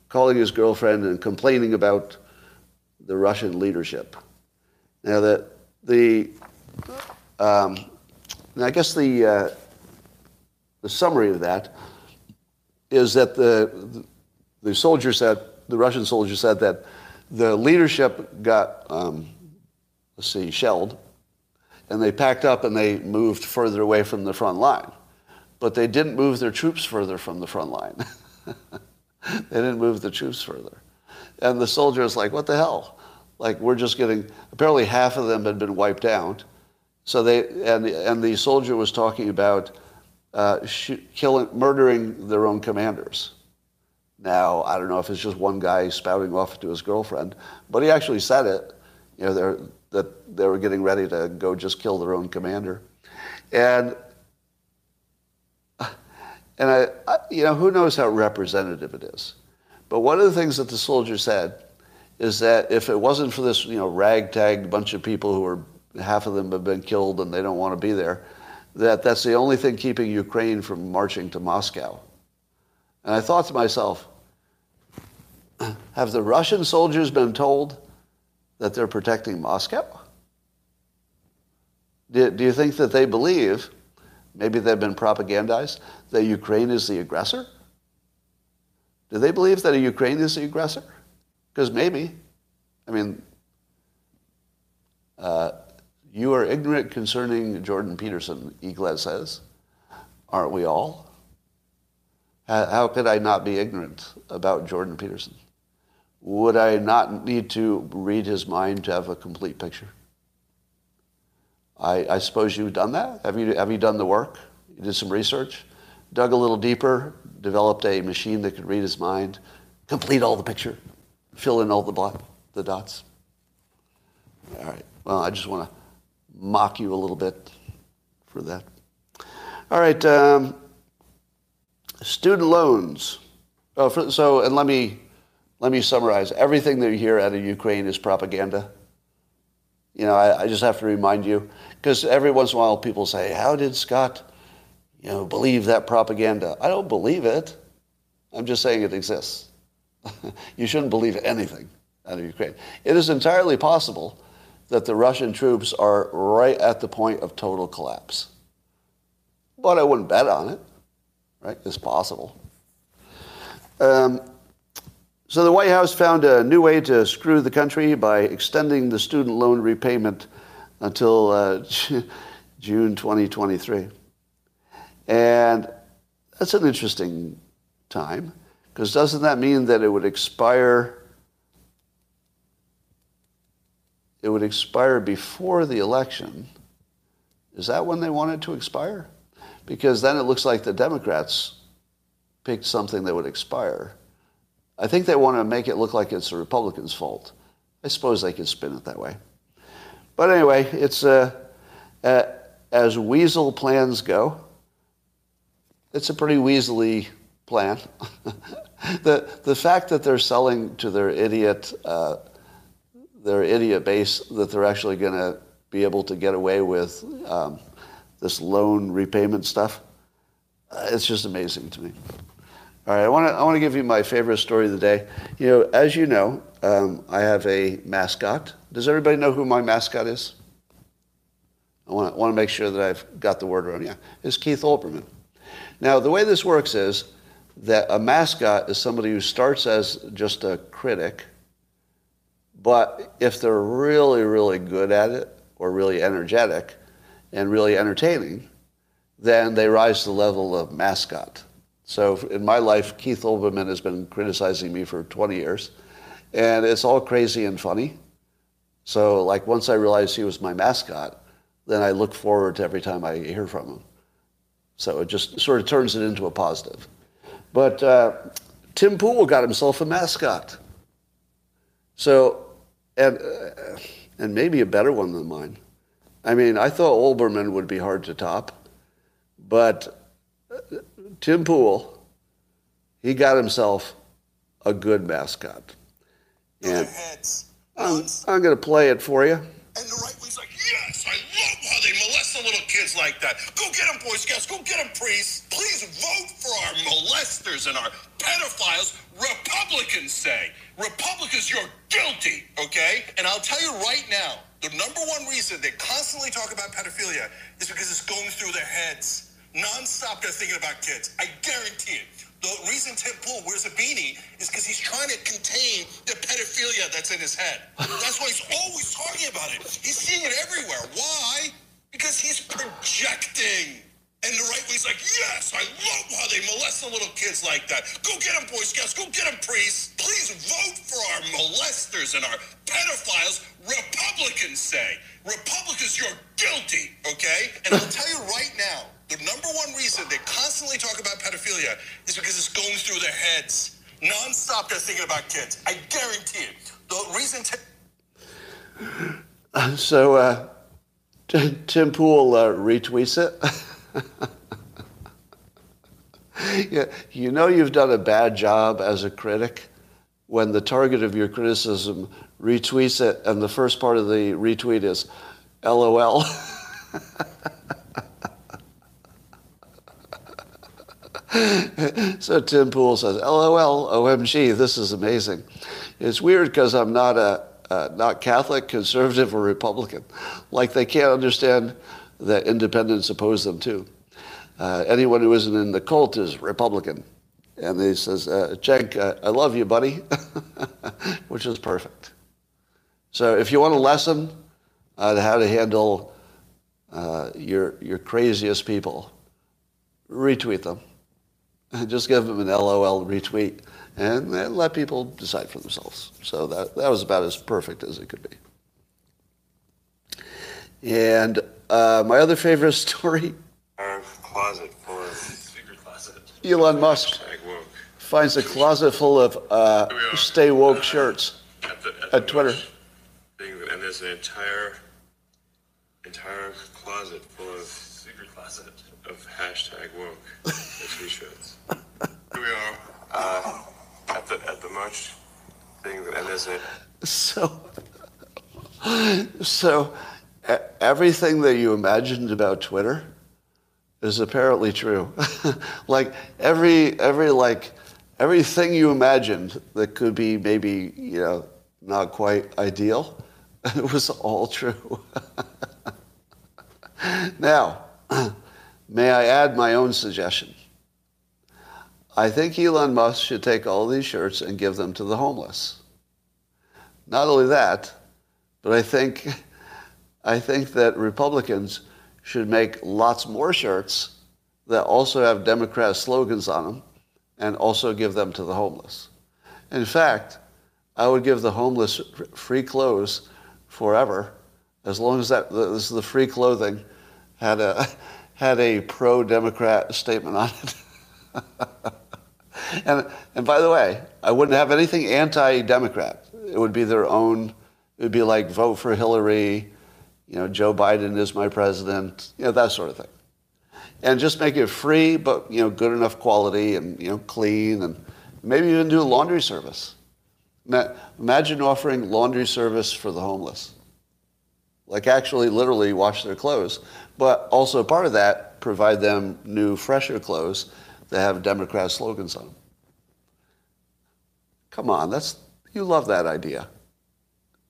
calling his girlfriend and complaining about the Russian leadership? Now, that the, um, I guess the, uh, the summary of that is that the, the soldier said, the Russian soldier said that the leadership got, um, let's see, shelled and they packed up and they moved further away from the front line. But they didn't move their troops further from the front line. they didn't move the troops further. And the soldier soldiers like, what the hell? Like we're just getting apparently half of them had been wiped out. So they and and the soldier was talking about uh, killing, murdering their own commanders. Now I don't know if it's just one guy spouting off to his girlfriend, but he actually said it You know, they're, that they were getting ready to go just kill their own commander. And, and I, I, you know, who knows how representative it is. But one of the things that the soldier said is that if it wasn't for this, you know, ragtag bunch of people who are, half of them have been killed and they don't want to be there, that that's the only thing keeping Ukraine from marching to Moscow. And I thought to myself, have the Russian soldiers been told that they're protecting Moscow? Do, do you think that they believe, maybe they've been propagandized, that Ukraine is the aggressor? Do they believe that Ukraine is the aggressor? Because maybe. I mean, uh, you are ignorant concerning Jordan Peterson, Eaglet says. Aren't we all? How could I not be ignorant about Jordan Peterson? Would I not need to read his mind to have a complete picture? I, I suppose you've done that. Have you, have you done the work? You did some research, dug a little deeper, developed a machine that could read his mind, complete all the picture, fill in all the, block, the dots. All right. Well, I just want to mock you a little bit for that. All right. Um, student loans. Oh, for, so, and let me let me summarize. Everything that you hear out of Ukraine is propaganda. You know, I, I just have to remind you because every once in a while people say, "How did Scott, you know, believe that propaganda?" I don't believe it. I'm just saying it exists. you shouldn't believe anything out of Ukraine. It is entirely possible that the Russian troops are right at the point of total collapse. But I wouldn't bet on it, right? It's possible. Um, so the White House found a new way to screw the country by extending the student loan repayment until uh, June 2023. And that's an interesting time because doesn't that mean that it would expire it would expire before the election? Is that when they want it to expire? Because then it looks like the Democrats picked something that would expire. I think they want to make it look like it's the Republicans' fault. I suppose they could spin it that way. But anyway, it's uh, uh, as weasel plans go. It's a pretty weaselly plan. the the fact that they're selling to their idiot uh, their idiot base that they're actually going to be able to get away with um, this loan repayment stuff. Uh, it's just amazing to me. All right, I want to I want to give you my favorite story of the day. You know, as you know, um, I have a mascot. Does everybody know who my mascot is? I want to, want to make sure that I've got the word around. Yeah, it's Keith Olbermann. Now, the way this works is that a mascot is somebody who starts as just a critic but if they're really, really good at it, or really energetic, and really entertaining, then they rise to the level of mascot. So in my life, Keith Olbermann has been criticizing me for 20 years, and it's all crazy and funny. So like once I realized he was my mascot, then I look forward to every time I hear from him. So it just sort of turns it into a positive. But uh, Tim Pool got himself a mascot. So and, uh, and maybe a better one than mine. I mean, I thought Olbermann would be hard to top, but uh, Tim Pool, he got himself a good mascot. And I'm, I'm going to play it for you. And the right wing's like, yes, I love how they molest the little kids like that. Go get them, Boy Scouts. Go get them, priests. Please vote for our molesters and our pedophiles. Republicans say. Republicans, you're guilty, okay? And I'll tell you right now, the number one reason they constantly talk about pedophilia is because it's going through their heads. Nonstop, they're thinking about kids. I guarantee it. The reason Tim Pool wears a beanie is because he's trying to contain the pedophilia that's in his head. That's why he's always talking about it. He's seeing it everywhere. Why? Because he's projecting. And the right wing's like, yes, I love how they molest the little kids like that. Go get them, Boy Scouts. Go get them, priests. Please vote for our molesters and our pedophiles. Republicans say. Republicans, you're guilty, okay? And I'll tell you right now, the number one reason they constantly talk about pedophilia is because it's going through their heads. Nonstop, they're thinking about kids. I guarantee it. The reason. T- So uh, T- Tim Pool uh, retweets it. yeah, you know you've done a bad job as a critic when the target of your criticism retweets it and the first part of the retweet is LOL. so Tim Pool says, LOL, OMG, this is amazing. It's weird because I'm not a not Catholic, conservative, or Republican. Like they can't understand that independents oppose them too. Uh, anyone who isn't in the cult is Republican. And he says, uh, uh, I love you, buddy, which is perfect. So if you want a lesson on how to handle uh, your, your craziest people, retweet them. Just give them an LOL retweet and let people decide for themselves. So that, that was about as perfect as it could be. And uh, my other favorite story Our closet full of secret closet. Elon Musk finds a closet full of uh, stay woke shirts At, the, at the Twitter. Thing, and there's an entire entire closet full of secret closet of hashtag woke t-shirts. We are uh, at the at the merch thing, and there's a So, so everything that you imagined about Twitter is apparently true. like every every like everything you imagined that could be maybe you know not quite ideal, it was all true. now, may I add my own suggestion? I think Elon Musk should take all these shirts and give them to the homeless. Not only that, but I think, I think that Republicans should make lots more shirts that also have Democrat slogans on them and also give them to the homeless. In fact, I would give the homeless free clothes forever as long as that this, the free clothing had a, had a pro-Democrat statement on it. And, and by the way, I wouldn't have anything anti-Democrat. It would be their own, it would be like vote for Hillary, you know, Joe Biden is my president, you know, that sort of thing. And just make it free, but, you know, good enough quality and, you know, clean and maybe even do laundry service. Ma- Imagine offering laundry service for the homeless. Like actually literally wash their clothes. But also part of that, provide them new, fresher clothes that have Democrat slogans on them. Come on, that's you love that idea.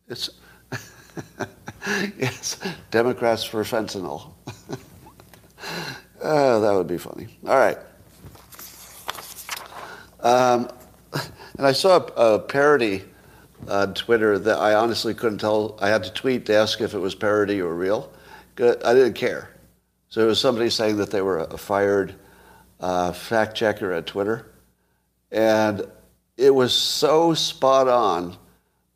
It's yes, Democrats for fentanyl. oh, that would be funny. All right. Um, and I saw a, a parody on Twitter that I honestly couldn't tell. I had to tweet to ask if it was parody or real. I didn't care. So it was somebody saying that they were a fired uh, fact checker at Twitter. And it was so spot on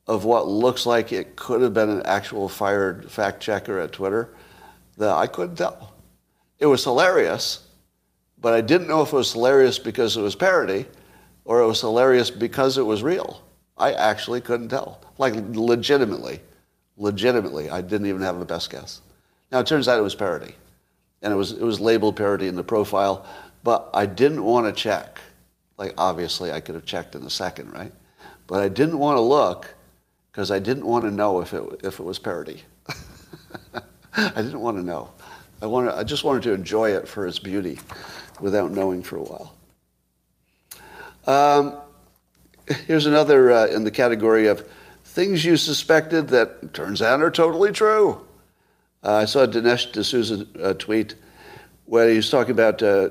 of what looks like it could have been an actual fired fact checker at Twitter that I couldn't tell. It was hilarious, but I didn't know if it was hilarious because it was parody or it was hilarious because it was real. I actually couldn't tell. Like legitimately, legitimately, I didn't even have a best guess. Now it turns out it was parody. And it was it was labeled parody in the profile, but I didn't want to check. Like obviously I could have checked in a second, right? But I didn't want to look because I didn't want to know if it if it was parody. I didn't want to know. I wanted I just wanted to enjoy it for its beauty without knowing for a while. Um, here's another uh, in the category of things you suspected that turns out are totally true. Uh, I saw Dinesh D'Souza uh, tweet where he was talking about uh,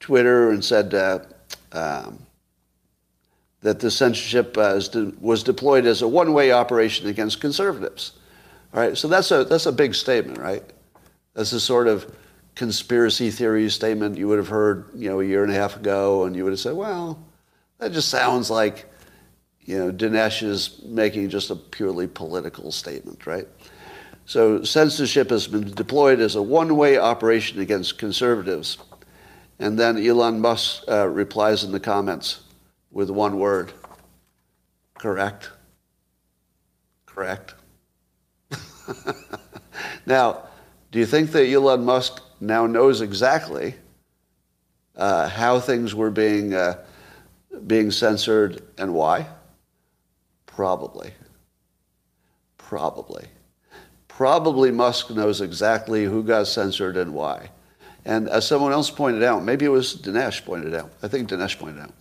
Twitter and said uh, um, that the censorship uh, was deployed as a one-way operation against conservatives. All right, so that's a that's a big statement, right? That's a sort of conspiracy theory statement you would have heard, you know, a year and a half ago, and you would have said, well, that just sounds like, you know, Dinesh is making just a purely political statement, right? So censorship has been deployed as a one-way operation against conservatives. And then Elon Musk uh, replies in the comments with one word. Correct. Correct. now, do you think that Elon Musk now knows exactly uh, how things were being uh, being censored and why? Probably. Probably. Probably Musk knows exactly who got censored and why. And as someone else pointed out, maybe it was Dinesh pointed out, I think Dinesh pointed out,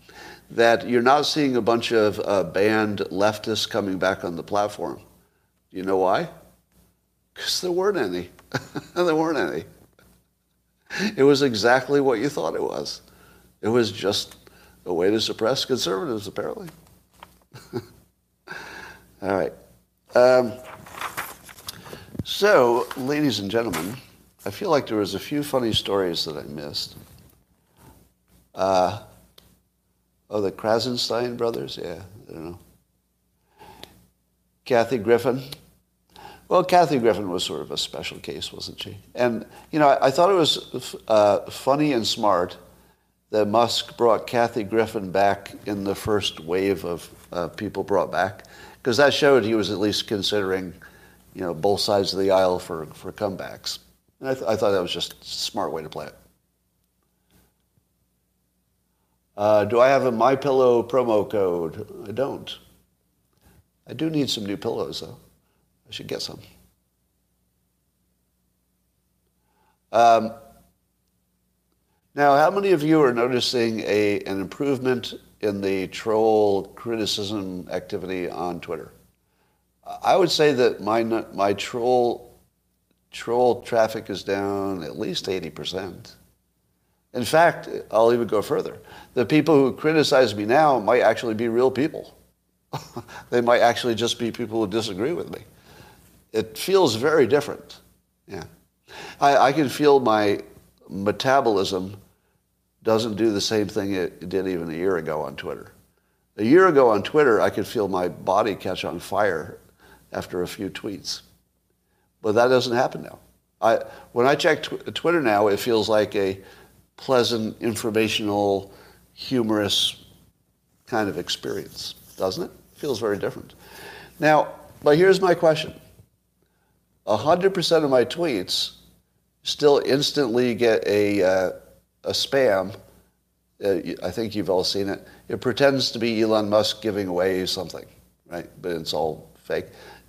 that you're not seeing a bunch of uh, banned leftists coming back on the platform. Do you know why? Because there weren't any. there weren't any. It was exactly what you thought it was. It was just a way to suppress conservatives, apparently. All right. Um, so, ladies and gentlemen, I feel like there was a few funny stories that I missed. Uh, oh, the Krassenstein brothers? Yeah, I don't know. Kathy Griffin. Well, Kathy Griffin was sort of a special case, wasn't she? And, you know, I, I thought it was uh, funny and smart that Musk brought Kathy Griffin back in the first wave of uh, people brought back, because that showed he was at least considering, you know, both sides of the aisle for, for comebacks. And I, th- I thought that was just a smart way to play it. Uh, do I have a My Pillow promo code? I don't. I do need some new pillows, though. I should get some. Um, now, how many of you are noticing a, an improvement in the troll criticism activity on Twitter? I would say that my, my troll, troll traffic is down at least 80%. In fact, I'll even go further. The people who criticize me now might actually be real people. they might actually just be people who disagree with me. It feels very different. Yeah. I, I can feel my metabolism doesn't do the same thing it did even a year ago on Twitter. A year ago on Twitter, I could feel my body catch on fire after a few tweets. But that doesn't happen now. I, when I check tw- Twitter now, it feels like a pleasant, informational, humorous kind of experience, doesn't it? it feels very different. Now, but here's my question. 100% of my tweets still instantly get a, uh, a spam. Uh, I think you've all seen it. It pretends to be Elon Musk giving away something, right? But it's all fake.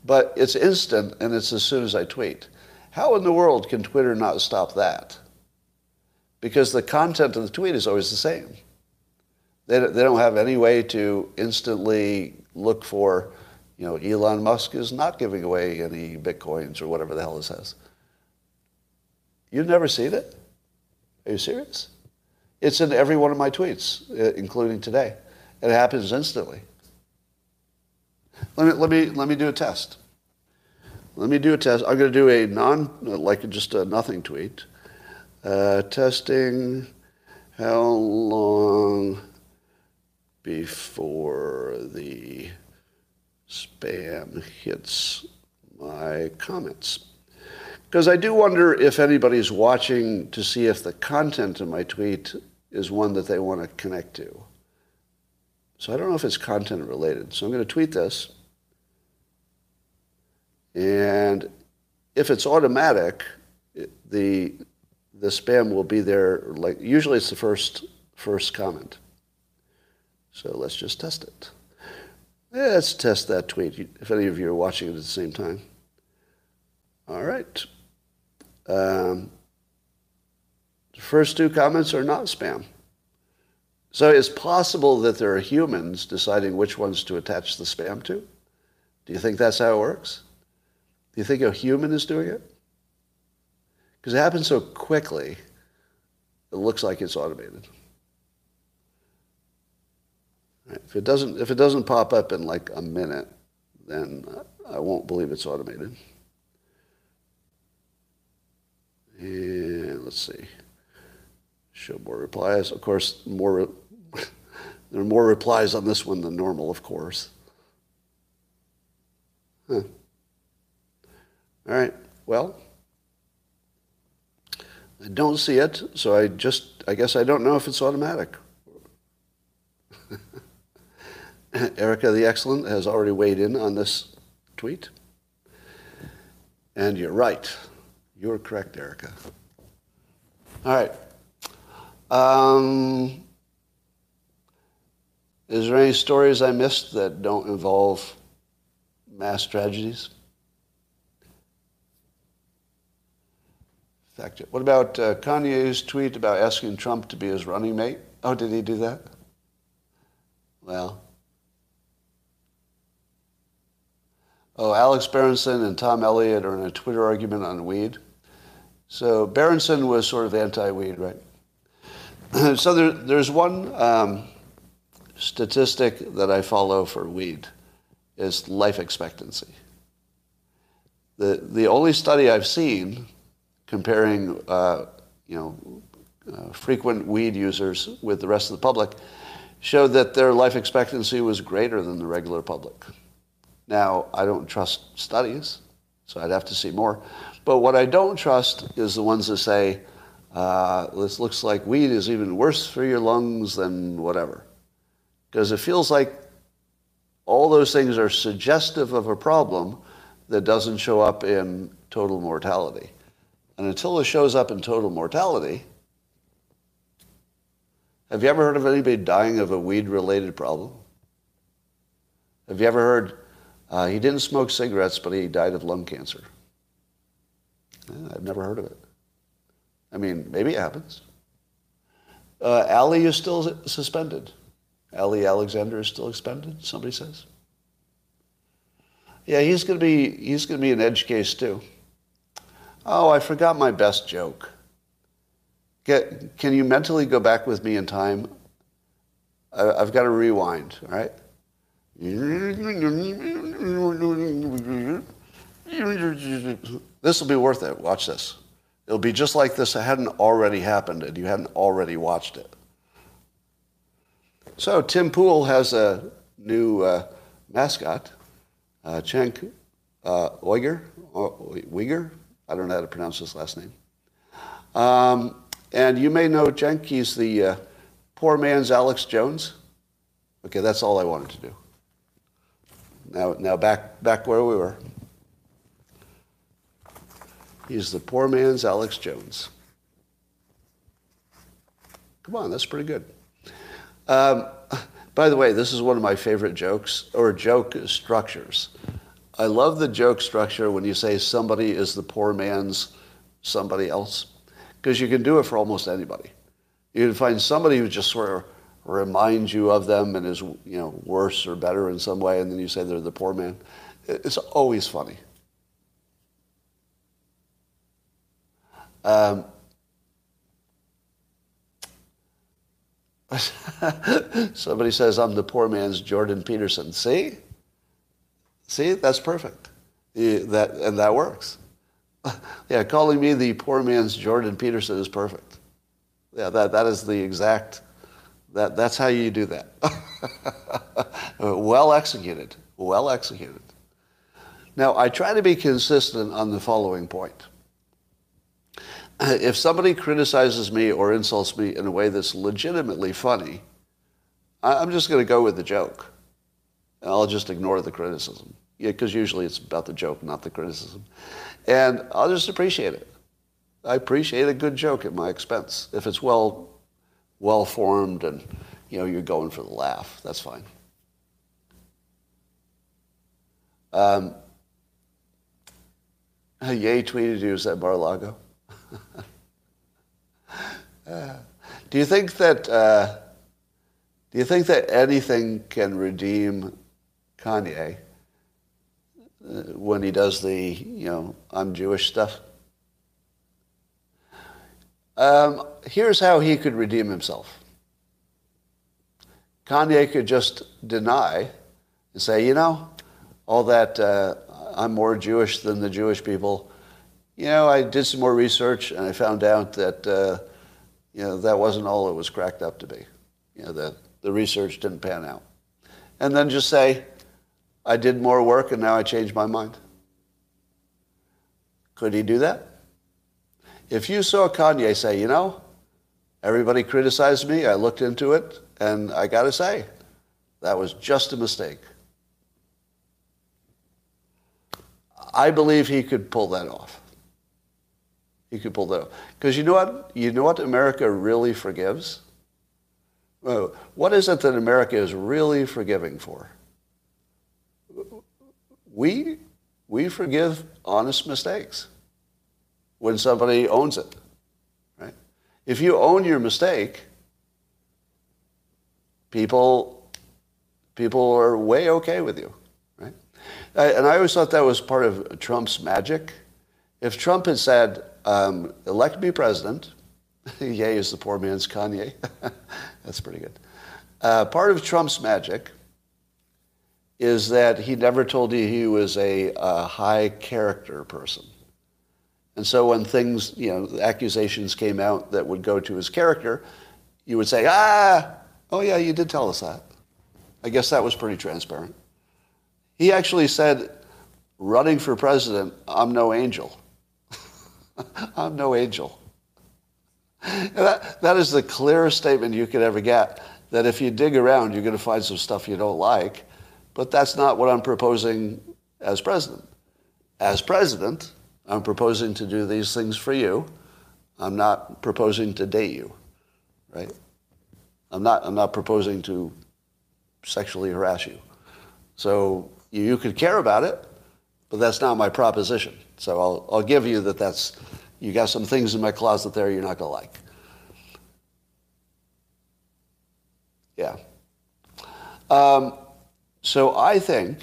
But it's instant and it's as soon as I tweet. How in the world can Twitter not stop that? Because the content of the tweet is always the same. They, they don't have any way to instantly look for you know, Elon Musk is not giving away any bitcoins or whatever the hell it says. You've never seen it? Are you serious? It's in every one of my tweets, uh, including today. It happens instantly. Let me, let me, let me do a test. Let me do a test. I'm going to do a non, like just a nothing tweet. Uh, testing how long before the spam hits my comments. Because I do wonder if anybody's watching to see if the content of my tweet is one that they want to connect to. So I don't know if it's content related. So I'm going to tweet this. And if it's automatic, the, the spam will be there. Like Usually it's the first, first comment. So let's just test it. Let's test that tweet if any of you are watching it at the same time. All right. Um, the first two comments are not spam. So it's possible that there are humans deciding which ones to attach the spam to. Do you think that's how it works? Do you think a human is doing it? Because it happens so quickly, it looks like it's automated. If it doesn't, if it doesn't pop up in like a minute, then I won't believe it's automated. And let's see. Show more replies. Of course, more. there are more replies on this one than normal, of course. Huh. All right. Well, I don't see it, so I just, I guess I don't know if it's automatic. Erica the Excellent has already weighed in on this tweet. And you're right. You're correct, Erica. All right. Um, is there any stories I missed that don't involve mass tragedies? Fact, what about uh, Kanye's tweet about asking Trump to be his running mate? Oh, did he do that? Well. Oh, Alex Berenson and Tom Elliott are in a Twitter argument on weed. So Berenson was sort of anti-weed, right? so there, there's one um, statistic that I follow for weed is life expectancy. The, the only study I've seen comparing, uh, you know, uh, frequent weed users with the rest of the public showed that their life expectancy was greater than the regular public. Now, I don't trust studies, so I'd have to see more. But what I don't trust is the ones that say, uh, this looks like weed is even worse for your lungs than whatever. Because it feels like all those things are suggestive of a problem that doesn't show up in total mortality. And until it shows up in total mortality, have you ever heard of anybody dying of a weed-related problem? Have you ever heard uh, he didn't smoke cigarettes, but he died of lung cancer? Yeah, I've never heard of it. I mean, maybe it happens. Uh, Ali is still suspended. Ali Alexander is still suspended. Somebody says. Yeah, he's going to be he's going to be an edge case too. Oh, I forgot my best joke. Get, can you mentally go back with me in time? I, I've got to rewind, all right? This will be worth it. Watch this. It'll be just like this. It hadn't already happened and you hadn't already watched it. So Tim Pool has a new uh, mascot, uh, Cenk uh, Uygur, Uygur. I don't know how to pronounce his last name. Um, and you may know Cenk. He's the uh, poor man's Alex Jones. Okay, that's all I wanted to do. Now, now back, back where we were. He's the poor man's Alex Jones. Come on, that's pretty good. Um, by the way, this is one of my favorite jokes or joke structures. I love the joke structure when you say somebody is the poor man's somebody else, because you can do it for almost anybody. You can find somebody who just sort of reminds you of them and is you know worse or better in some way, and then you say they're the poor man. It's always funny. Um, somebody says I'm the poor man's Jordan Peterson. See, see, that's perfect. Eh, that and that works. yeah, calling me the poor man's Jordan Peterson is perfect. Yeah, that, that is the exact that, that's how you do that. well executed. Well executed. Now, I try to be consistent on the following point. If somebody criticizes me or insults me in a way that's legitimately funny, I'm just going to go with the joke. I'll just ignore the criticism. Yeah, because usually it's about the joke, not the criticism. And I'll just appreciate it. I appreciate a good joke at my expense if it's well well formed and you know you're going for the laugh. That's fine. Um, Ye tweeted you at Mar-a-Lago. uh, do you think that uh, do you think that anything can redeem Kanye uh, when he does the you know I'm Jewish stuff? Um, here's how he could redeem himself. Kanye could just deny and say, you know, all that uh, I'm more Jewish than the Jewish people. You know, I did some more research and I found out that, uh, you know, that wasn't all it was cracked up to be. You know, that the research didn't pan out. And then just say, I did more work and now I changed my mind. Could he do that? If you saw Kanye say, you know, everybody criticized me, I looked into it, and I got to say, that was just a mistake. I believe he could pull that off. He could pull that off. Because you know what? You know what America really forgives? What is it that America is really forgiving for? We, we forgive honest mistakes when somebody owns it. Right? If you own your mistake, people, people are way okay with you. Right? And I always thought that was part of Trump's magic. If Trump had said, um, elect me president, Ye is the poor man's Kanye. That's pretty good. Uh, part of Trump's magic is that he never told you he was a, a high character person. And so when things, you know, accusations came out that would go to his character, you would say, ah, oh yeah, you did tell us that. I guess that was pretty transparent. He actually said, running for president, I'm no angel. I'm no angel. That, that is the clearest statement you could ever get, that if you dig around, you're going to find some stuff you don't like, but that's not what I'm proposing as president. As president, I'm proposing to do these things for you. I'm not proposing to date you, right? I'm not, I'm not proposing to sexually harass you. So you, you could care about it, but that's not my proposition. So I'll, I'll give you that that's, you got some things in my closet there you're not going to like. Yeah. Um, so I think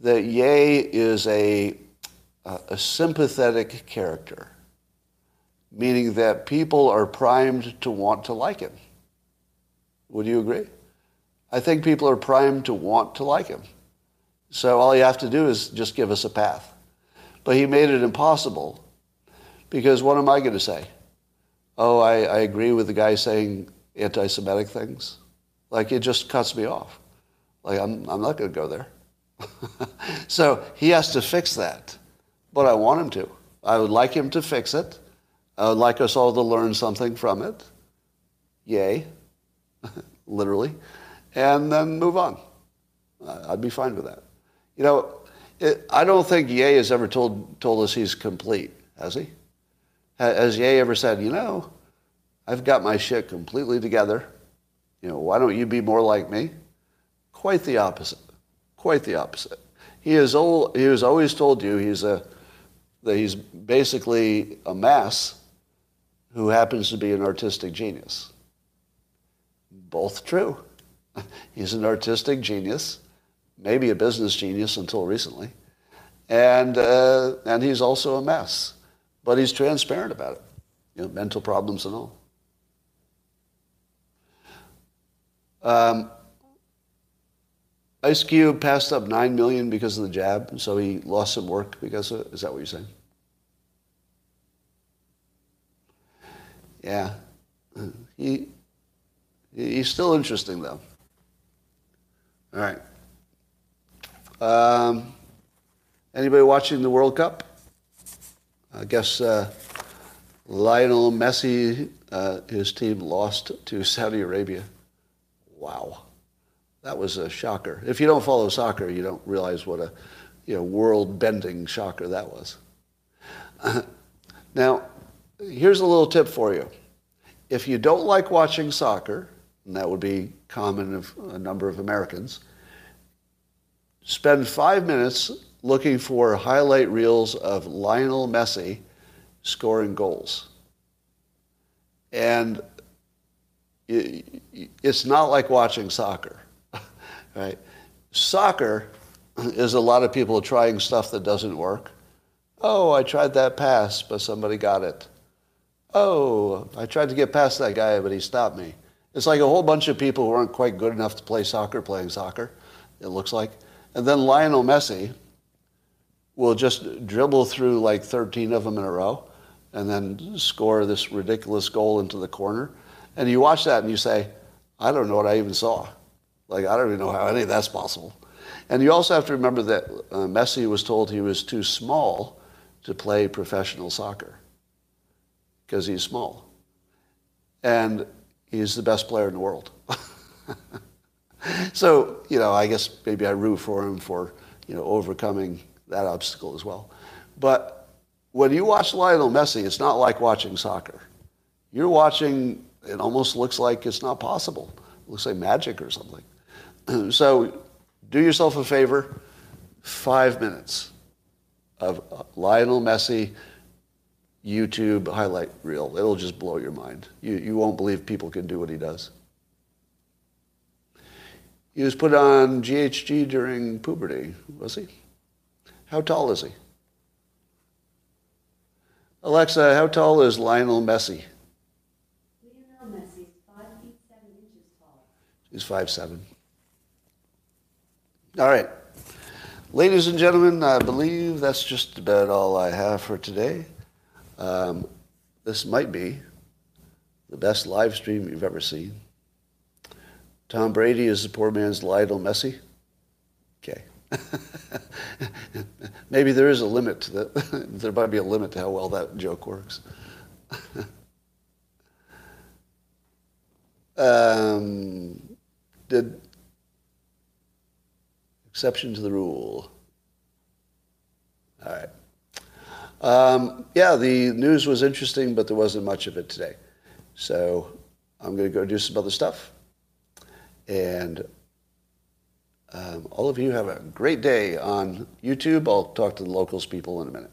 that Ye is a, a sympathetic character, meaning that people are primed to want to like him. Would you agree? I think people are primed to want to like him. So all you have to do is just give us a path. But he made it impossible because what am I going to say? Oh, I, I agree with the guy saying anti Semitic things. Like it just cuts me off. Like I'm, I'm not going to go there. so he has to fix that. But I want him to. I would like him to fix it. I would like us all to learn something from it. Yay. Literally. And then move on. I'd be fine with that. You know, it, I don't think Ye has ever told, told us he's complete, has he? Has Ye ever said, you know, I've got my shit completely together. You know, why don't you be more like me? Quite the opposite. Quite the opposite. He is old, he has always told you he's a that he's basically a mass who happens to be an artistic genius. Both true. He's an artistic genius, maybe a business genius until recently, and uh, and he's also a mess, but he's transparent about it. You know, mental problems and all. Um, Ice Cube passed up nine million because of the jab, so he lost some work because of it. Is that what you're saying? Yeah, he he's still interesting though. All right. Um, anybody watching the World Cup? I guess uh, Lionel Messi, uh, his team lost to Saudi Arabia. Wow. That was a shocker. If you don't follow soccer, you don't realize what a you know, world-bending shocker that was. Now, here's a little tip for you. If you don't like watching soccer, and that would be common of a number of Americans, spend five minutes looking for highlight reels of Lionel Messi scoring goals. And it's not like watching soccer, right? Soccer is a lot of people trying stuff that doesn't work. Oh, I tried that pass, but somebody got it. Oh, I tried to get past that guy, but he stopped me. It's like a whole bunch of people who aren't quite good enough to play soccer playing soccer, it looks like. And then Lionel Messi will just dribble through like 13 of them in a row and then score this ridiculous goal into the corner. And you watch that and you say, I don't know what I even saw. Like, I don't even know how any of that's possible. And you also have to remember that uh, Messi was told he was too small to play professional soccer because he's small. And he's the best player in the world. so, you know, I guess maybe I root for him for, you know, overcoming that obstacle as well. But when you watch Lionel Messi, it's not like watching soccer. You're watching, it almost looks like it's not possible. It looks like magic or something. so do yourself a favor, five minutes of Lionel Messi YouTube highlight reel. It'll just blow your mind. You, you won't believe people can do what he does. He was put on GHG during puberty, was he? How tall is he? Alexa, how tall is Lionel Messi? Lionel Messi is five feet seven inches tall. He's five seven. All right. Ladies and gentlemen, I believe that's just about all I have for today. Um, this might be the best live stream you've ever seen. Tom Brady is the poor man's Lionel Messi. Okay. Maybe there is a limit to that. there might be a limit to how well that joke works. um, did exception to the rule. All right. Um, yeah, the news was interesting, but there wasn't much of it today. So I'm going to go do some other stuff. And um, all of you have a great day on YouTube. I'll talk to the locals people in a minute.